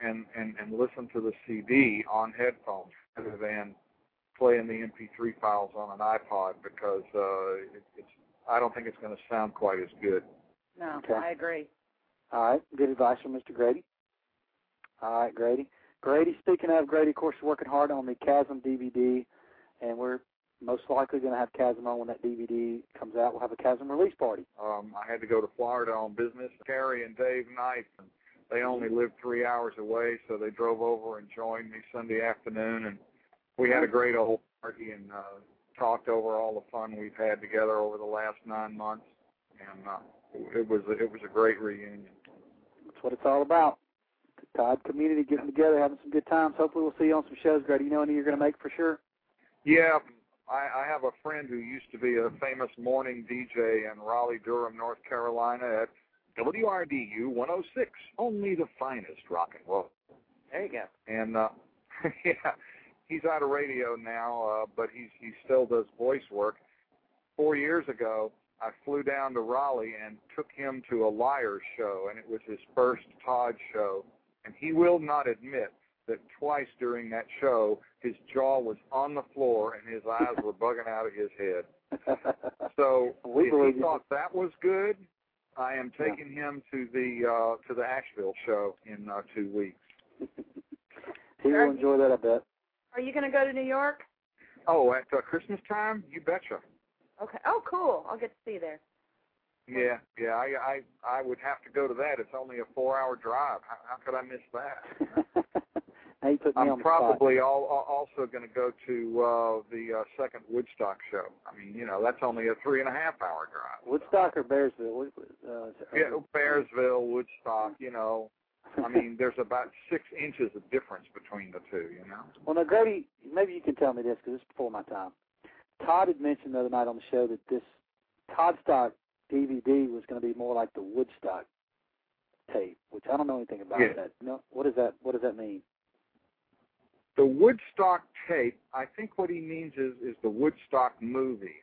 S4: and, and, and listen to the CD on headphones rather than playing the MP3 files on an iPod because uh, it, it's I don't think it's going to sound quite as good.
S2: No,
S1: Okay.
S2: I agree.
S1: All right, good advice from Mr. Grady. All right, Grady. Grady, speaking of Grady, of course, is working hard on the Kasim DVD, and we're most likely going to have Kasim on when that DVD comes out. We'll have a Kasim release party.
S4: Um, I had to go to Florida on business. Carrie and Dave Knight, and they only lived three hours away, so they drove over and joined me Sunday afternoon, and we had a great old party and uh, talked over all the fun we've had together over the last nine months, and uh, it was it was a great reunion.
S1: That's what it's all about. The Todd community getting together, having some good times. Hopefully, we'll see you on some shows, Grady. You know any you're going to make for sure?
S4: Yeah, I, I have a friend who used to be a famous morning DJ in Raleigh, Durham, North Carolina at WRDU 106, only the finest rock and roll.
S2: There you go.
S4: And uh, <laughs> yeah, he's out of radio now, uh, but he's he still does voice work. Four years ago, I flew down to Raleigh and took him to a Liars show, and it was his first Todd show. And he will not admit that twice during that show, his jaw was on the floor and his eyes were <laughs> bugging out of his head. <laughs> So
S1: We
S4: if he
S1: you.
S4: thought that was good, I am taking him to the uh, to the Asheville show in uh, two weeks. <laughs>
S1: he will enjoy that, I bet.
S8: Are you going to go to New York?
S4: Oh, at uh, Christmas time, you betcha.
S8: Okay. Oh, cool. I'll get to see you there.
S4: Yeah, yeah. I I I would have to go to that. It's only a four-hour drive. How, how could I miss that? <laughs>
S1: now you put me
S4: I'm
S1: the spot.
S4: probably all, al- also going to go to uh, the uh, second Woodstock show. I mean, you know, that's only a three and a half hour drive.
S1: Woodstock or Bearsville? What- Uh, is
S4: Yeah, Bearsville, Woodstock. You know, I mean, there's about six inches of difference between the two. You know.
S1: Well, now, Grady, maybe you can tell me this because it's before my time. Todd had mentioned the other night on the show that this Toddstock DVD was going to be more like the Woodstock tape, which I don't know anything about
S4: Yeah.
S1: that. No, what does that What does that mean?
S4: The Woodstock tape. I think what he means is is the Woodstock movie,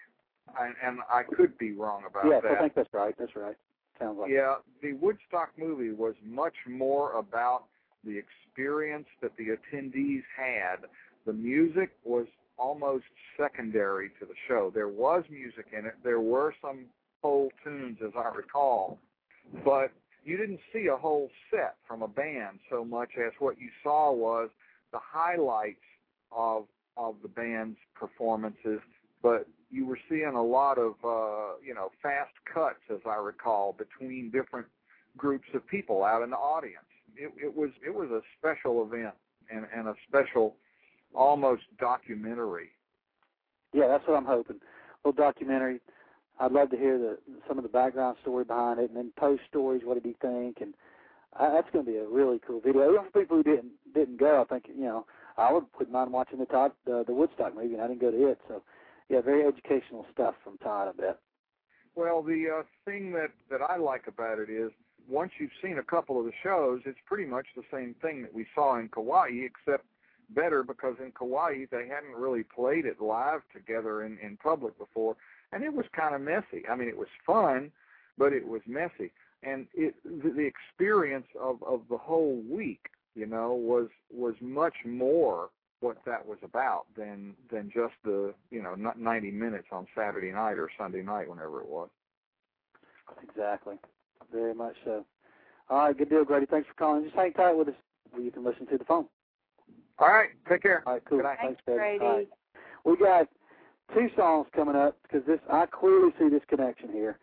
S4: and, and I could be wrong about
S1: yes,
S4: that.
S1: Yes, I think that's right. That's right. Sounds like
S4: Yeah, the Woodstock movie was much more about the experience that the attendees had. The music was almost secondary to the show. There was music in it. There were some whole tunes, as I recall, but you didn't see a whole set from a band so much as what you saw was the highlights of of the band's performances. But you were seeing a lot of uh, you know fast cuts, as I recall, between different groups of people out in the audience. It, it was it was a special event and, and a special, almost documentary.
S1: Yeah, that's what I'm hoping. A little documentary. I'd love to hear the some of the background story behind it, and then post stories. What did he think? And uh, that's going to be a really cool video. Even for people who didn't didn't go, I think you know I would put mind watching the Todd the, the Woodstock movie, and I didn't go to it. So yeah, very educational stuff from Todd. I bet.
S4: Well, the uh, thing that that I like about it is once you've seen a couple of the shows, it's pretty much the same thing that we saw in Kauai, except better because in Kauai they hadn't really played it live together in in public before, and it was kind of messy. I mean, it was fun, but it was messy, and it the, the experience of of the whole week, you know, was was much more what that was about than than just the you know n- 90 minutes on Saturday night or Sunday night, whenever it was.
S1: Exactly. Very much so. All right, good deal, Grady. Thanks for calling. Just hang tight with us. You can listen to the phone.
S4: All right, take care.
S1: All right, cool. Thanks,
S8: Thanks,
S1: Grady.
S8: Grady.
S1: All right. We got two songs coming up because this I clearly see this connection here.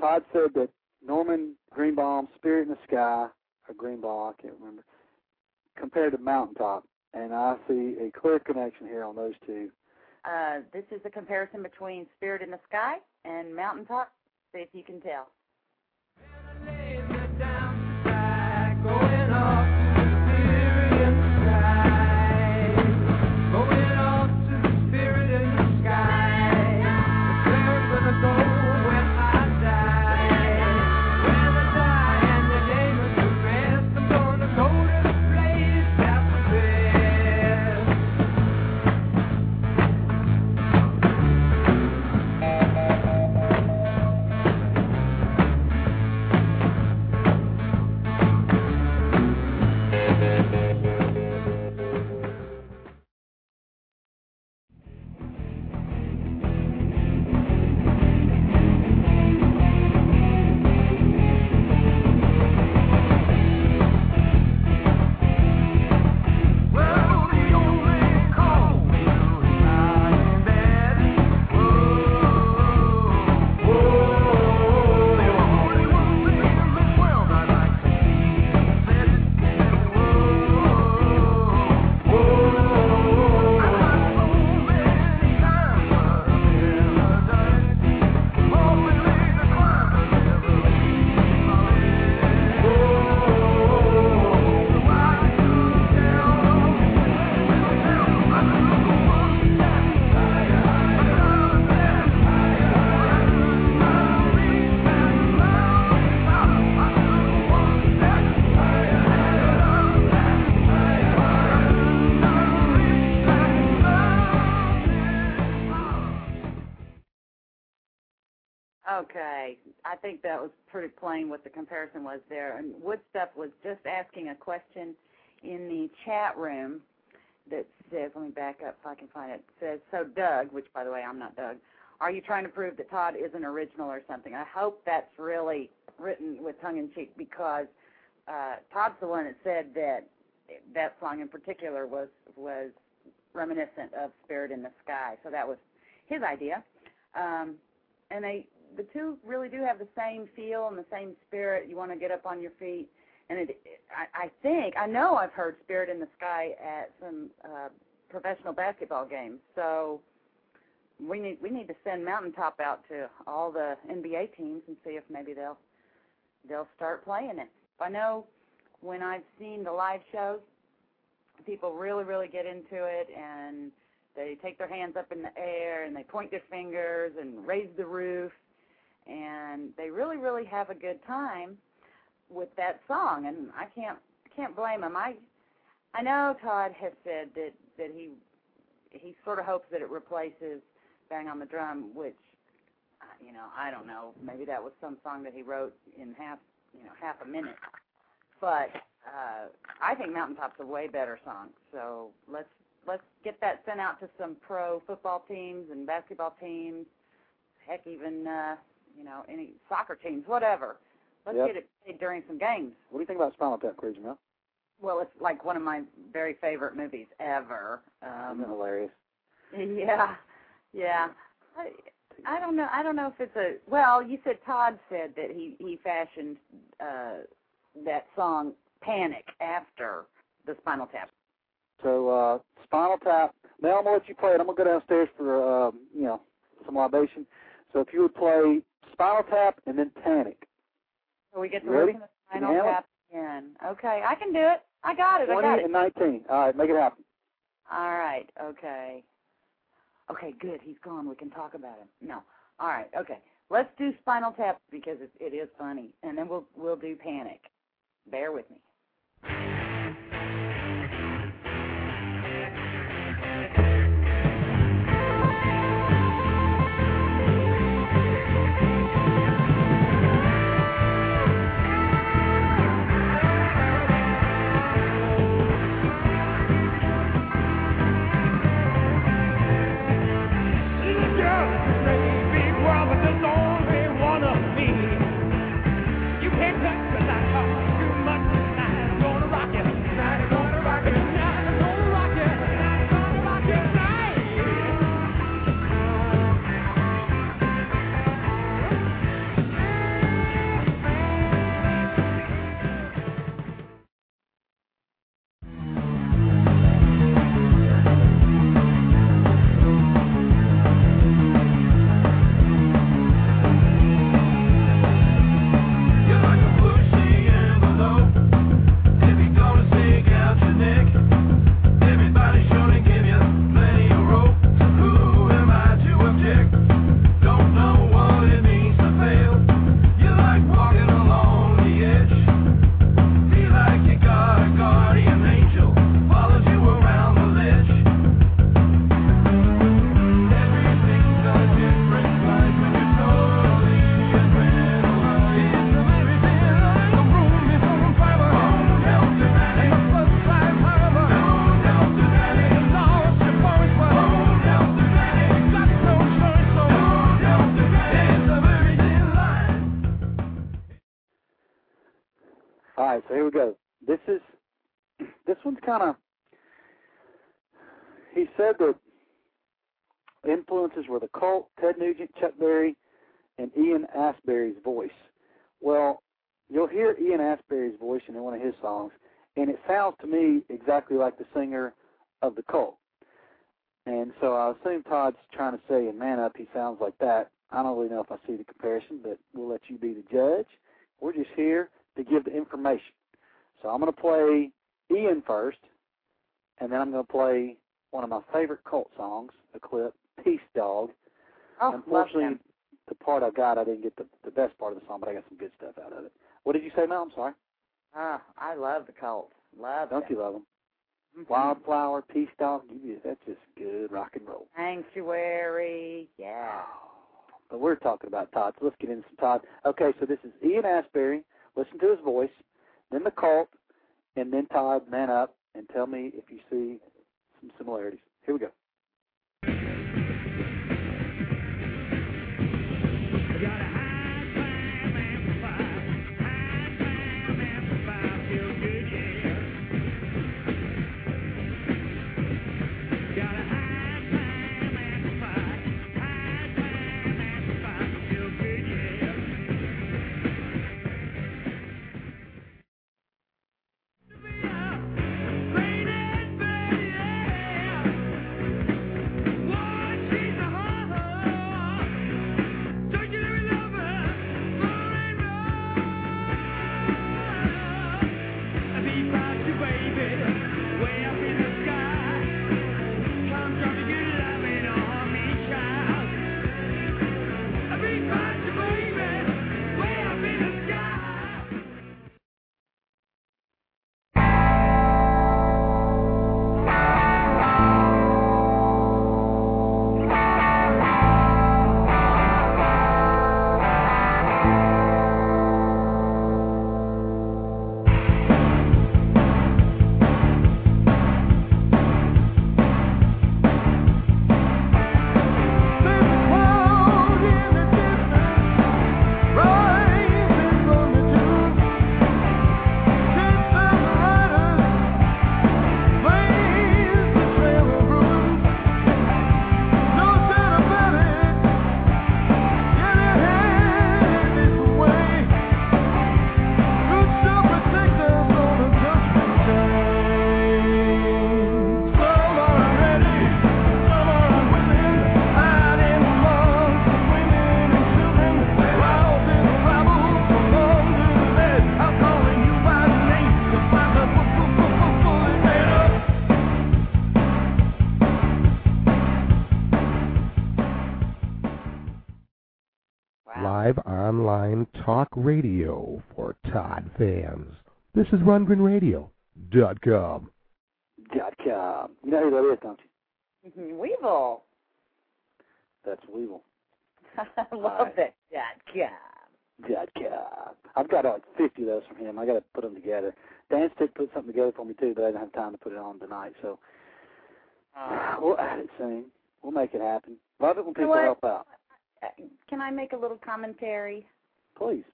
S1: Todd said that Norman Greenbaum, Spirit in the Sky, or Greenbaum, I can't remember, compared to Mountaintop, and I see a clear connection here on those two.
S2: Uh, this is a comparison between Spirit in the Sky and Mountaintop. See if you can tell. That was pretty plain what the comparison was there. And Woodstuff was just asking a question in the chat room that says, let me back up if I can find it. it says, so Doug, which by the way I'm not Doug, are you trying to prove that Todd isn't original or something? I hope that's really written with tongue in cheek because uh, Todd's the one that said that that song in particular was was reminiscent of Spirit in the Sky. So that was his idea. Um, and they the two really do have the same feel and the same spirit. You want to get up on your feet, and it. I, I think I know I've heard "Spirit in the Sky" at some uh, professional basketball games. So we need we need to send Mountaintop out to all the NBA teams and see if maybe they'll they'll start playing it. I know when I've seen the live shows, people really really get into it and they take their hands up in the air and they point their fingers and raise the roof and they really really have a good time with that song and I can't can't blame them. I I know Todd has said that that he he sort of hopes that it replaces Bang on the Drum, which uh, you know I don't know. Maybe that was some song that he wrote in half you know half a minute, but uh, I think Mountaintop's a way better song. So let's let's get that sent out to some pro football teams and basketball teams. Heck, even uh, you know any soccer teams, whatever. Let's
S1: Yep.
S2: get it played during some games.
S1: What do you think about Spinal Tap, Cruiser Mel?
S2: Well, it's like one of my very favorite movies ever.
S1: Isn't it
S2: Um,
S1: hilarious?
S2: yeah, yeah. I, I don't know. I don't know if it's a. Well, you said Todd said that he he fashioned uh, that song "Panic" after the Spinal Tap.
S1: So uh, Spinal Tap. Now I'm gonna let you play it. I'm gonna go downstairs for um, you know some libation. So if you would play Spinal Tap and then Panic.
S2: So we get to
S1: Ready?
S2: listen to Spinal? Tap again. Okay, I can do it. I got it. I got it.
S1: and 19. All right, make it happen.
S2: All right. Okay. Okay. Good. He's gone. We can talk about him. No. All right. Okay. Let's do Spinal Tap because it, it is funny, and then we'll we'll do Panic. Bear with me.
S1: So here we go. This is <clears throat> this one's kind of. He said that influences were the Cult, Ted Nugent, Chuck Berry, and Ian Astbury's voice. Well, you'll hear Ian Astbury's voice in one of his songs, and it sounds to me exactly like the singer of the Cult. And so I assume Todd's trying to say in Man Up he sounds like that. I don't really know if I see the comparison, but we'll let you be the judge. We're just here to give the information. So I'm going to play Ian first, and then I'm going to play one of my favorite cult songs, a clip, Peace Dog.
S2: Oh,
S1: Unfortunately, the part I got, I didn't get the, the best part of the song, but I got some good stuff out of it. What did you say, Mel? I'm sorry.
S2: Ah, I love the Cult. Love
S1: Don't
S2: them.
S1: you love them?
S2: Mhm.
S1: Wildflower, Peace Dog, you, that's just good rock and roll.
S2: Sanctuary. Yeah.
S1: but we're talking about Todd. So let's get into some Todd. Okay, so this is Ian Astbury. Listen to his voice, then the cult, and then Todd. Man up and tell me if you see some similarities. Here we go.
S9: For fans. This is RundgrenRadio.com.
S1: Dot com. You know who that is, don't you?
S2: Weevil.
S1: That's Weevil.
S2: I <laughs> love it. Dot com.
S1: Dot com. I've got like 50 of those from him. I got to put them together. Dan did put something together for me too, but I didn't have time to put it on tonight. So we'll add it soon. We'll make it happen. Love it when
S2: You know
S1: people
S2: what?
S1: help out.
S2: Uh, Can I make a little commentary?
S1: Please.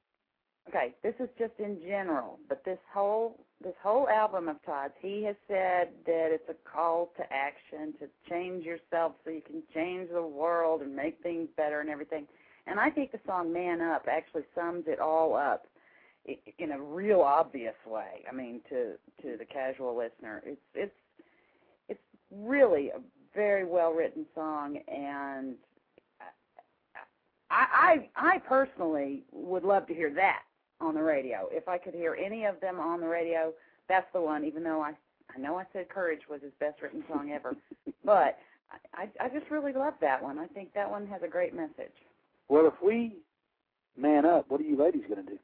S2: Okay, this is just in general, but this whole this whole album of Todd's, he has said that it's a call to action to change yourself so you can change the world and make things better and everything. And I think the song "Man Up" actually sums it all up in a real obvious way. I mean, to to the casual listener, it's it's it's really a very well written song, and I, I I personally would love to hear that on the radio. If I could hear any of them on the radio, that's the one. Even though I I know I said "Courage" was his best written song ever, <laughs> but I I just really love that one. I think that one has a great message.
S1: Well, if we man up, what are you ladies going to do?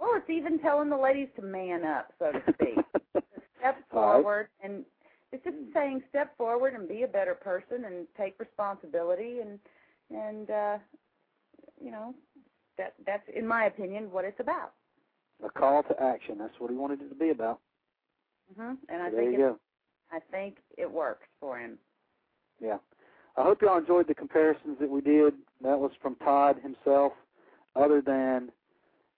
S2: Well, it's even telling the ladies to man up, so to speak. <laughs> step
S1: All right.
S2: forward, and it's just saying step forward and be a better person and take responsibility and and uh you know that that's in my opinion what it's about.
S1: A call to action. That's what he wanted it to be about.
S2: hmm And I think it. I think it works for him.
S1: Yeah. I hope y'all enjoyed the comparisons that we did. That was from Todd himself, other than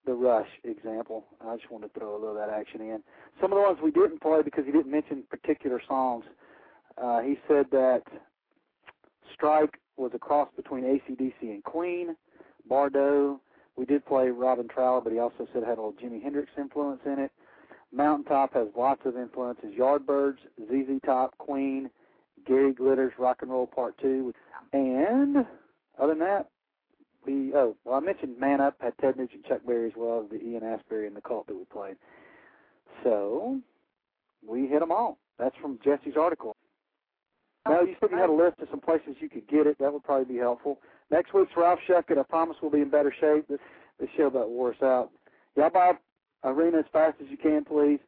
S1: the Rush example. I just wanted to throw a little of that action in. Some of the ones we didn't play because he didn't mention particular songs. Uh, he said that Strike was a cross between ACDC and Queen. Bardo, we did play Robin Trower, but he also said it had a little Jimi Hendrix influence in it. Mountaintop has lots of influences. Yardbirds, ZZ Top, Queen, Gary Glitter's Rock and Roll Part Two, and other than that, we oh well I mentioned Man Up had Ted Nugent, Chuck Berry as well as the Ian Astbury and the Cult that we played. So we hit them all. That's from Jesse's article. Now you said you had a list of some places you could get it. That would probably be helpful. Next week's Ralph Shuckett. I promise we'll be in better shape. This this show about wore us out. Y'all buy Arena as fast as you can, please.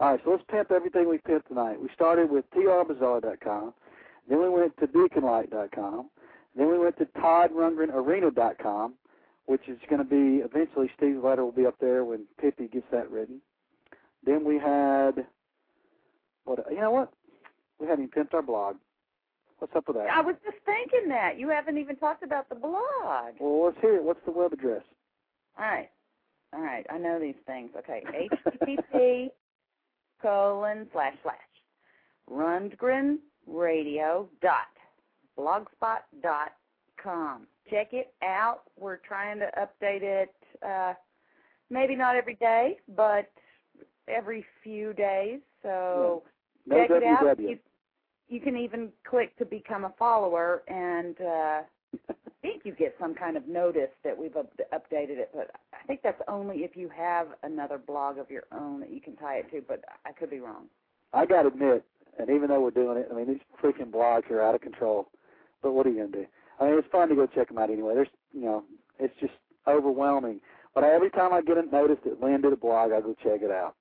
S1: All right, so let's pimp everything we pimped tonight. We started with trbazar.com, then we went to beaconlight.com, Then we went to ToddRundgrenArena.com, which is going to be eventually Steve's letter will be up there when Pippi gets that written. Then we had what? You know what? We haven't even pimped our blog. What's up with that?
S2: I was just thinking that. You haven't even talked about the blog.
S1: Well, let's hear it. What's the web address?
S2: All right. All right. I know these things. Okay. <laughs> HTTP colon slash slash Rundgren Radio dot blogspot dot com. Check it out. We're trying to update it uh maybe not every day, but every few days. So
S1: No
S2: check it out. You, you can even click to become a follower and uh <laughs> I think you get some kind of notice that we've up- updated it, but I think that's only if you have another blog of your own that you can tie it to, but I could be wrong.
S1: I got to admit, and even though we're doing it, I mean these freaking blogs are out of control. But what are you gonna do? I mean, it's fun to go check them out anyway. There's, you know, it's just overwhelming. But every time I get a notice that Lynn did a blog, I go check it out.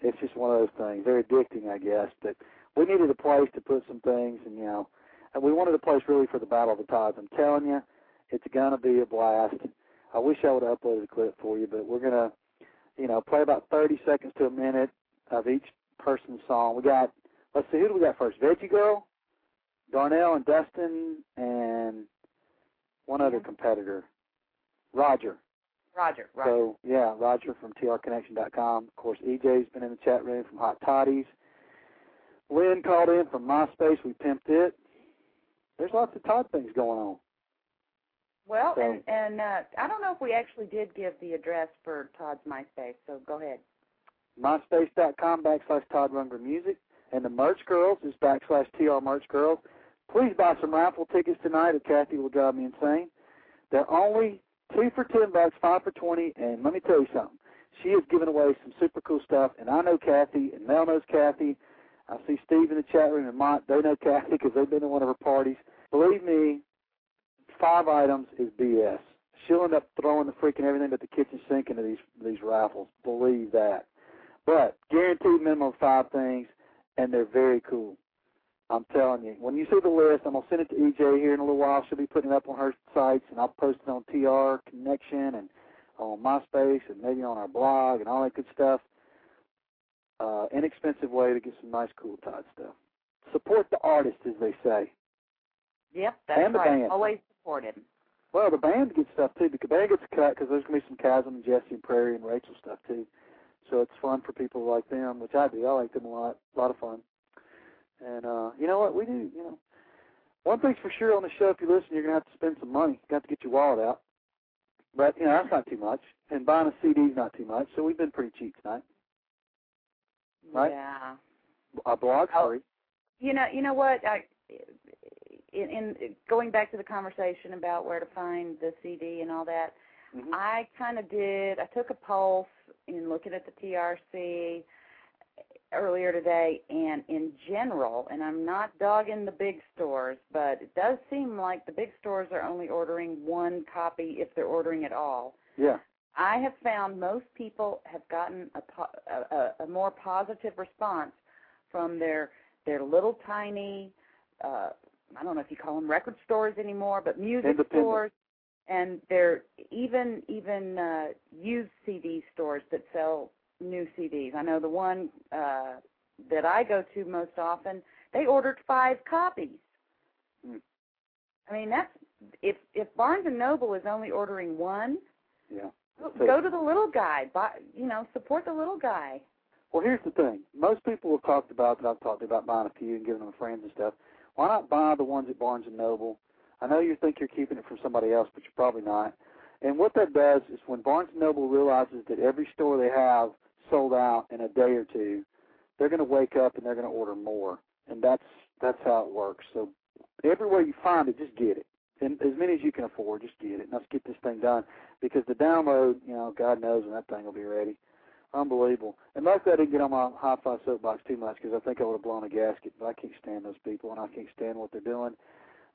S1: It's just one of those things. Very addicting, I guess. But we needed a place to put some things, and you know, and we wanted a place really for the Battle of the Todds. I'm telling you, it's gonna be a blast. I wish I would have uploaded a clip for you, but we're gonna, you know, play about 30 seconds to a minute of each person's song. We got, let's see, who do we got first? Veggie Girl, Darnell and Dustin, and one other competitor, Roger.
S2: Roger, Roger.
S1: So yeah, Roger from trconnection.com. Of course, EJ's been in the chat room from Hot Toddies. Lynn called in from MySpace. We pimped it. There's lots of Todd things going on.
S2: well,
S1: so-
S2: and and uh I don't know if we actually did give the address for Todd's MySpace, so go ahead.
S1: MySpace.com backslash Todd Rundgren Music. And the Merch Girls is backslash TR Merch Girls. Please buy some raffle tickets tonight or Kathy will drive me insane. They're only two for ten bucks, five for twenty, and let me tell you something. She is giving away some super cool stuff, and I know Kathy, and Mel knows Kathy. I see Steve in the chat room, and Mont, they know Kathy because they've been to one of her parties. Believe me, five items is BS. She'll end up throwing the freaking everything but the kitchen sink into these these raffles. Believe that. But guaranteed minimum of five things, and they're very cool. I'm telling you. When you see the list, I'm gonna send it to EJ here in a little while. She'll be putting it up on her sites, and I'll post it on TR Connection and on MySpace and maybe on our blog and all that good stuff. Uh, inexpensive way to get some nice, cool Todd stuff. Support the artist, as they say.
S2: Yep, that's
S1: And the
S2: right.
S1: band.
S2: Always supported.
S1: Well, the band gets stuff too. The band gets cut because there's gonna be some Kasim and Jesse and Prairie and Rachel stuff too. So it's fun for people like them, which I do. I like them a lot. A lot of fun. And uh, you know what? We do. You know, one thing's for sure on the show. If you listen, you're gonna have to spend some money. You got to get your wallet out. But you know that's not too much, and buying a CD's not too much. So we've been pretty cheap tonight. Right.
S2: Yeah.
S1: Our blog's
S2: Oh. You know, you know what? I, in, in going back to the conversation about where to find the CD and all that,
S1: Mhm.
S2: I kind of did. I took a pulse in looking at the TRC earlier today, and in general, and I'm not dogging the big stores, but it does seem like the big stores are only ordering one copy if they're ordering at all.
S1: Yeah.
S2: I have found most people have gotten a, po- a, a, more positive response from their their little tiny uh I don't know if you call them record stores anymore, but music stores and they're even even uh used CD stores that sell new CDs. I know the one uh that I go to most often, they ordered 5 copies.
S1: Hmm.
S2: I mean, that's if if Barnes and Noble is only ordering one,
S1: Yeah.
S2: Go- Go to the little guy. Buy, you know, support the little guy.
S1: Well, here's the thing. Most people have talked about that I've talked about buying a few and giving them to friends and stuff. Why not buy the ones at Barnes and Noble? I know you think you're keeping it from somebody else, but you're probably not. And what that does is when Barnes and Noble realizes that every store they have sold out in a day or two, they're going to wake up and they're going to order more. And that's that's how it works. So everywhere you find it, just get it. And as many as you can afford, just get it. And let's get this thing done. Because the download, you know, God knows when that thing will be ready. Unbelievable. And luckily I didn't get on my hi-fi soapbox too much because I think I would have blown a gasket. But I can't stand those people and I can't stand what they're doing.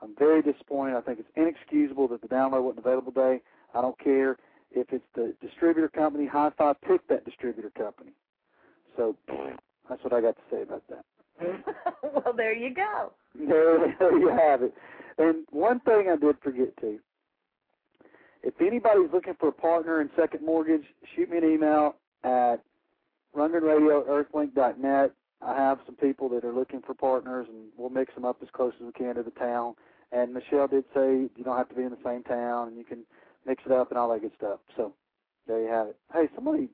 S1: I'm very disappointed. I think it's inexcusable that the download wasn't available today. I don't care if it's the distributor company. Hi-Fi picked that distributor company. So that's what I got to say about that. <laughs>
S2: well, there you go.
S1: There, there you have it. And one thing I did forget to. If anybody's looking for a partner in Second Mortgage, shoot me an email at rundgrenradio.earthlink.net. I have some people that are looking for partners, and we'll mix them up as close as we can to the town. And Michelle did say you don't have to be in the same town, and you can mix it up and all that good stuff. So there you have it. Hey, somebody,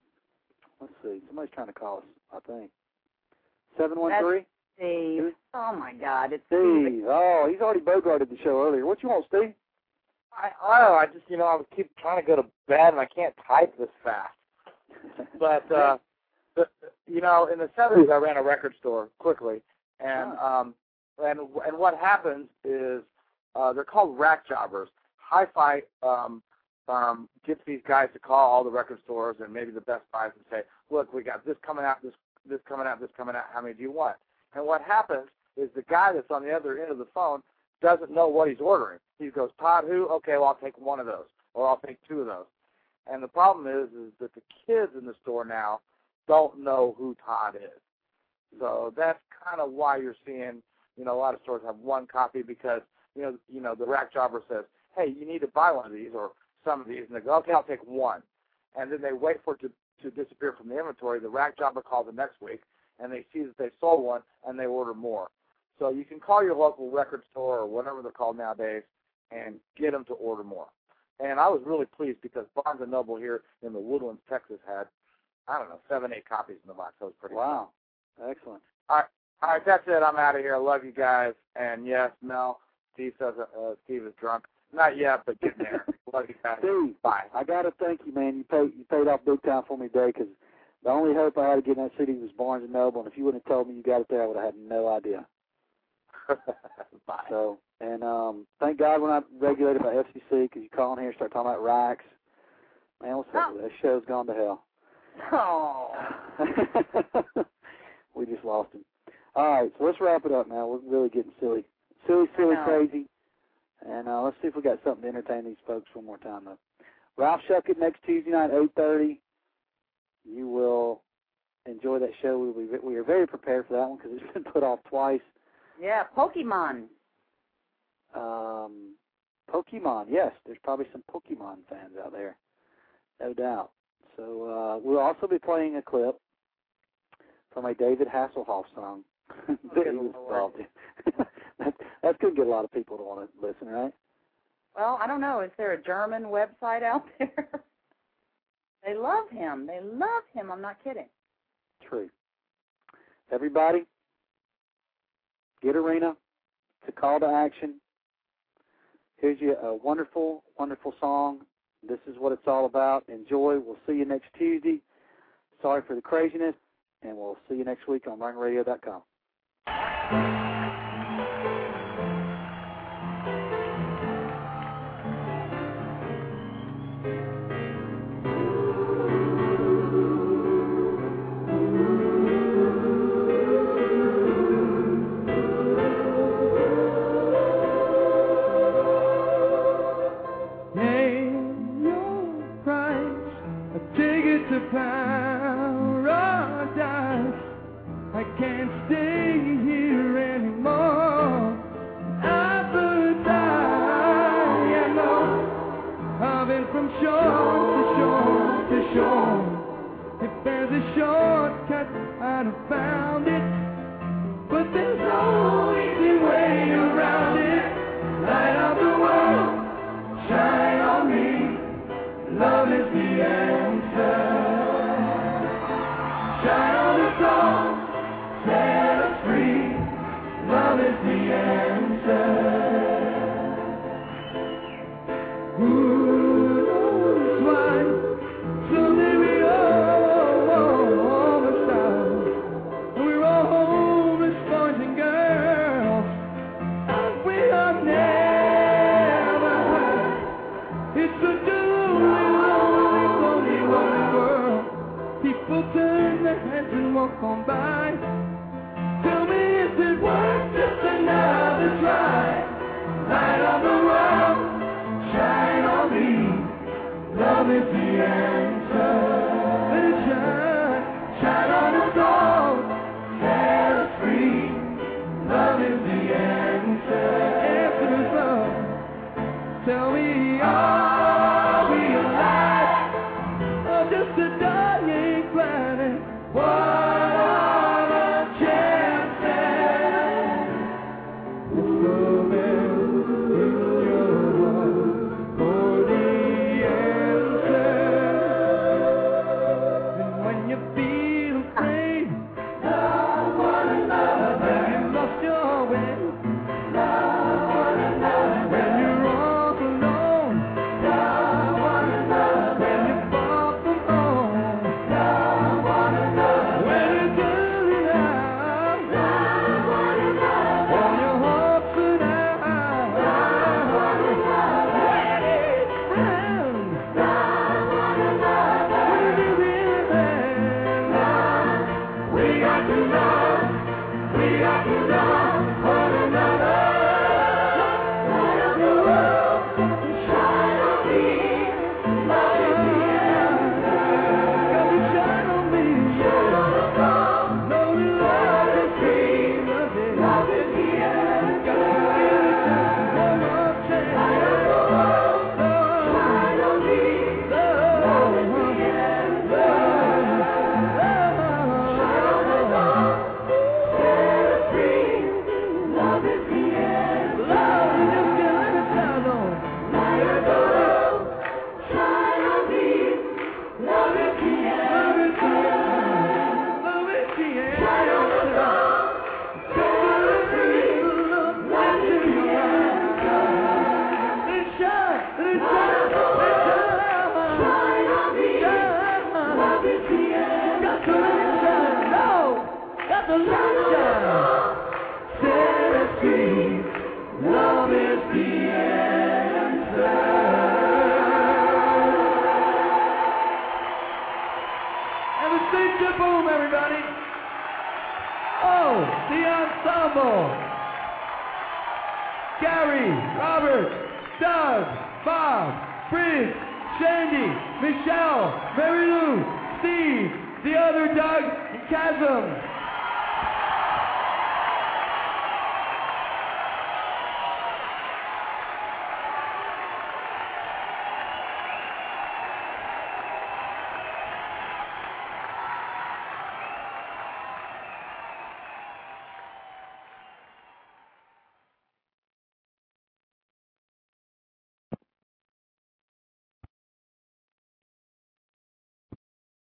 S1: let's see, somebody's trying to call us. I think seven one three.
S2: Steve. Oh my God, it's
S1: Steve. Oh, he's already bogarted the show earlier. What you want, Steve?
S4: I I don't know. I just you know I would keep trying to go to bed and I can't type this fast. <laughs> But uh, the, you know, in the seventies, I ran a record store quickly, and um, and and what happens is uh, they're called rack jobbers. Hi-Fi um, um, gets these guys to call all the record stores and maybe the Best Buys and say, "Look, we got this coming out, this this coming out, this coming out. How many do you want?" And what happens is the guy that's on the other end of the phone doesn't know what he's ordering. He goes, Todd, who? Okay, well I'll take one of those, or I'll take two of those. And the problem is, is that the kids in the store now don't know who Todd is. So that's kind of why you're seeing, you know, a lot of stores have one copy because, you know, you know, the rack jobber says, hey, you need to buy one of these or some of these, and they go, okay, I'll take one, and then they wait for it to to disappear from the inventory. The rack jobber calls the next week, and they see that they sold one, and they order more. So you can call your local record store or whatever they're called nowadays and get them to order more. And I was really pleased because Barnes and Noble here in the Woodlands, Texas, had I don't know seven, eight copies in the box. That was pretty.
S1: Wow, excellent.
S4: All right, all right, that's it. I'm out of here. I love you guys. And yes, Mel, Steve says uh, Steve is drunk. Not yet, but getting there. <laughs> love you guys.
S1: Steve,
S4: Bye.
S1: I gotta thank you, man. You paid you paid off big time for me today because the only hope I had of getting that city was Barnes and Noble, and if you wouldn't have told me you got it there, I would have had no idea. <laughs>
S4: Bye.
S1: So, and um, thank God we're not regulated by FCC because you call in here and start talking about racks. Man, what's up? with That show's gone to hell.
S2: Oh. <laughs>
S1: we just lost him. All right, so let's wrap it up now. We're really getting silly, silly, silly, crazy. And uh, let's see if we got something to entertain these folks one more time. Though, Ralph Schuckett next Tuesday night, eight thirty. You will enjoy that show. We we we are very prepared for that one because it's <laughs> been put off twice.
S2: Yeah, Pokemon.
S1: Um, Pokemon, yes, there's probably some Pokemon fans out there, no doubt. So uh, we'll also be playing a clip from a David Hasselhoff song <laughs> that he was involved in. <laughs> that, that's going to get a lot of people to want to listen, right?
S2: Well, I don't know. Is there a German website out there? They love him. They love him. I'm not kidding.
S1: True. Everybody, get Arena. It's a call to action. Here's you a wonderful, wonderful song. This is what it's all about. Enjoy. We'll see you next Tuesday. Sorry for the craziness, and we'll see you next week on
S10: RundgrenRadio.com.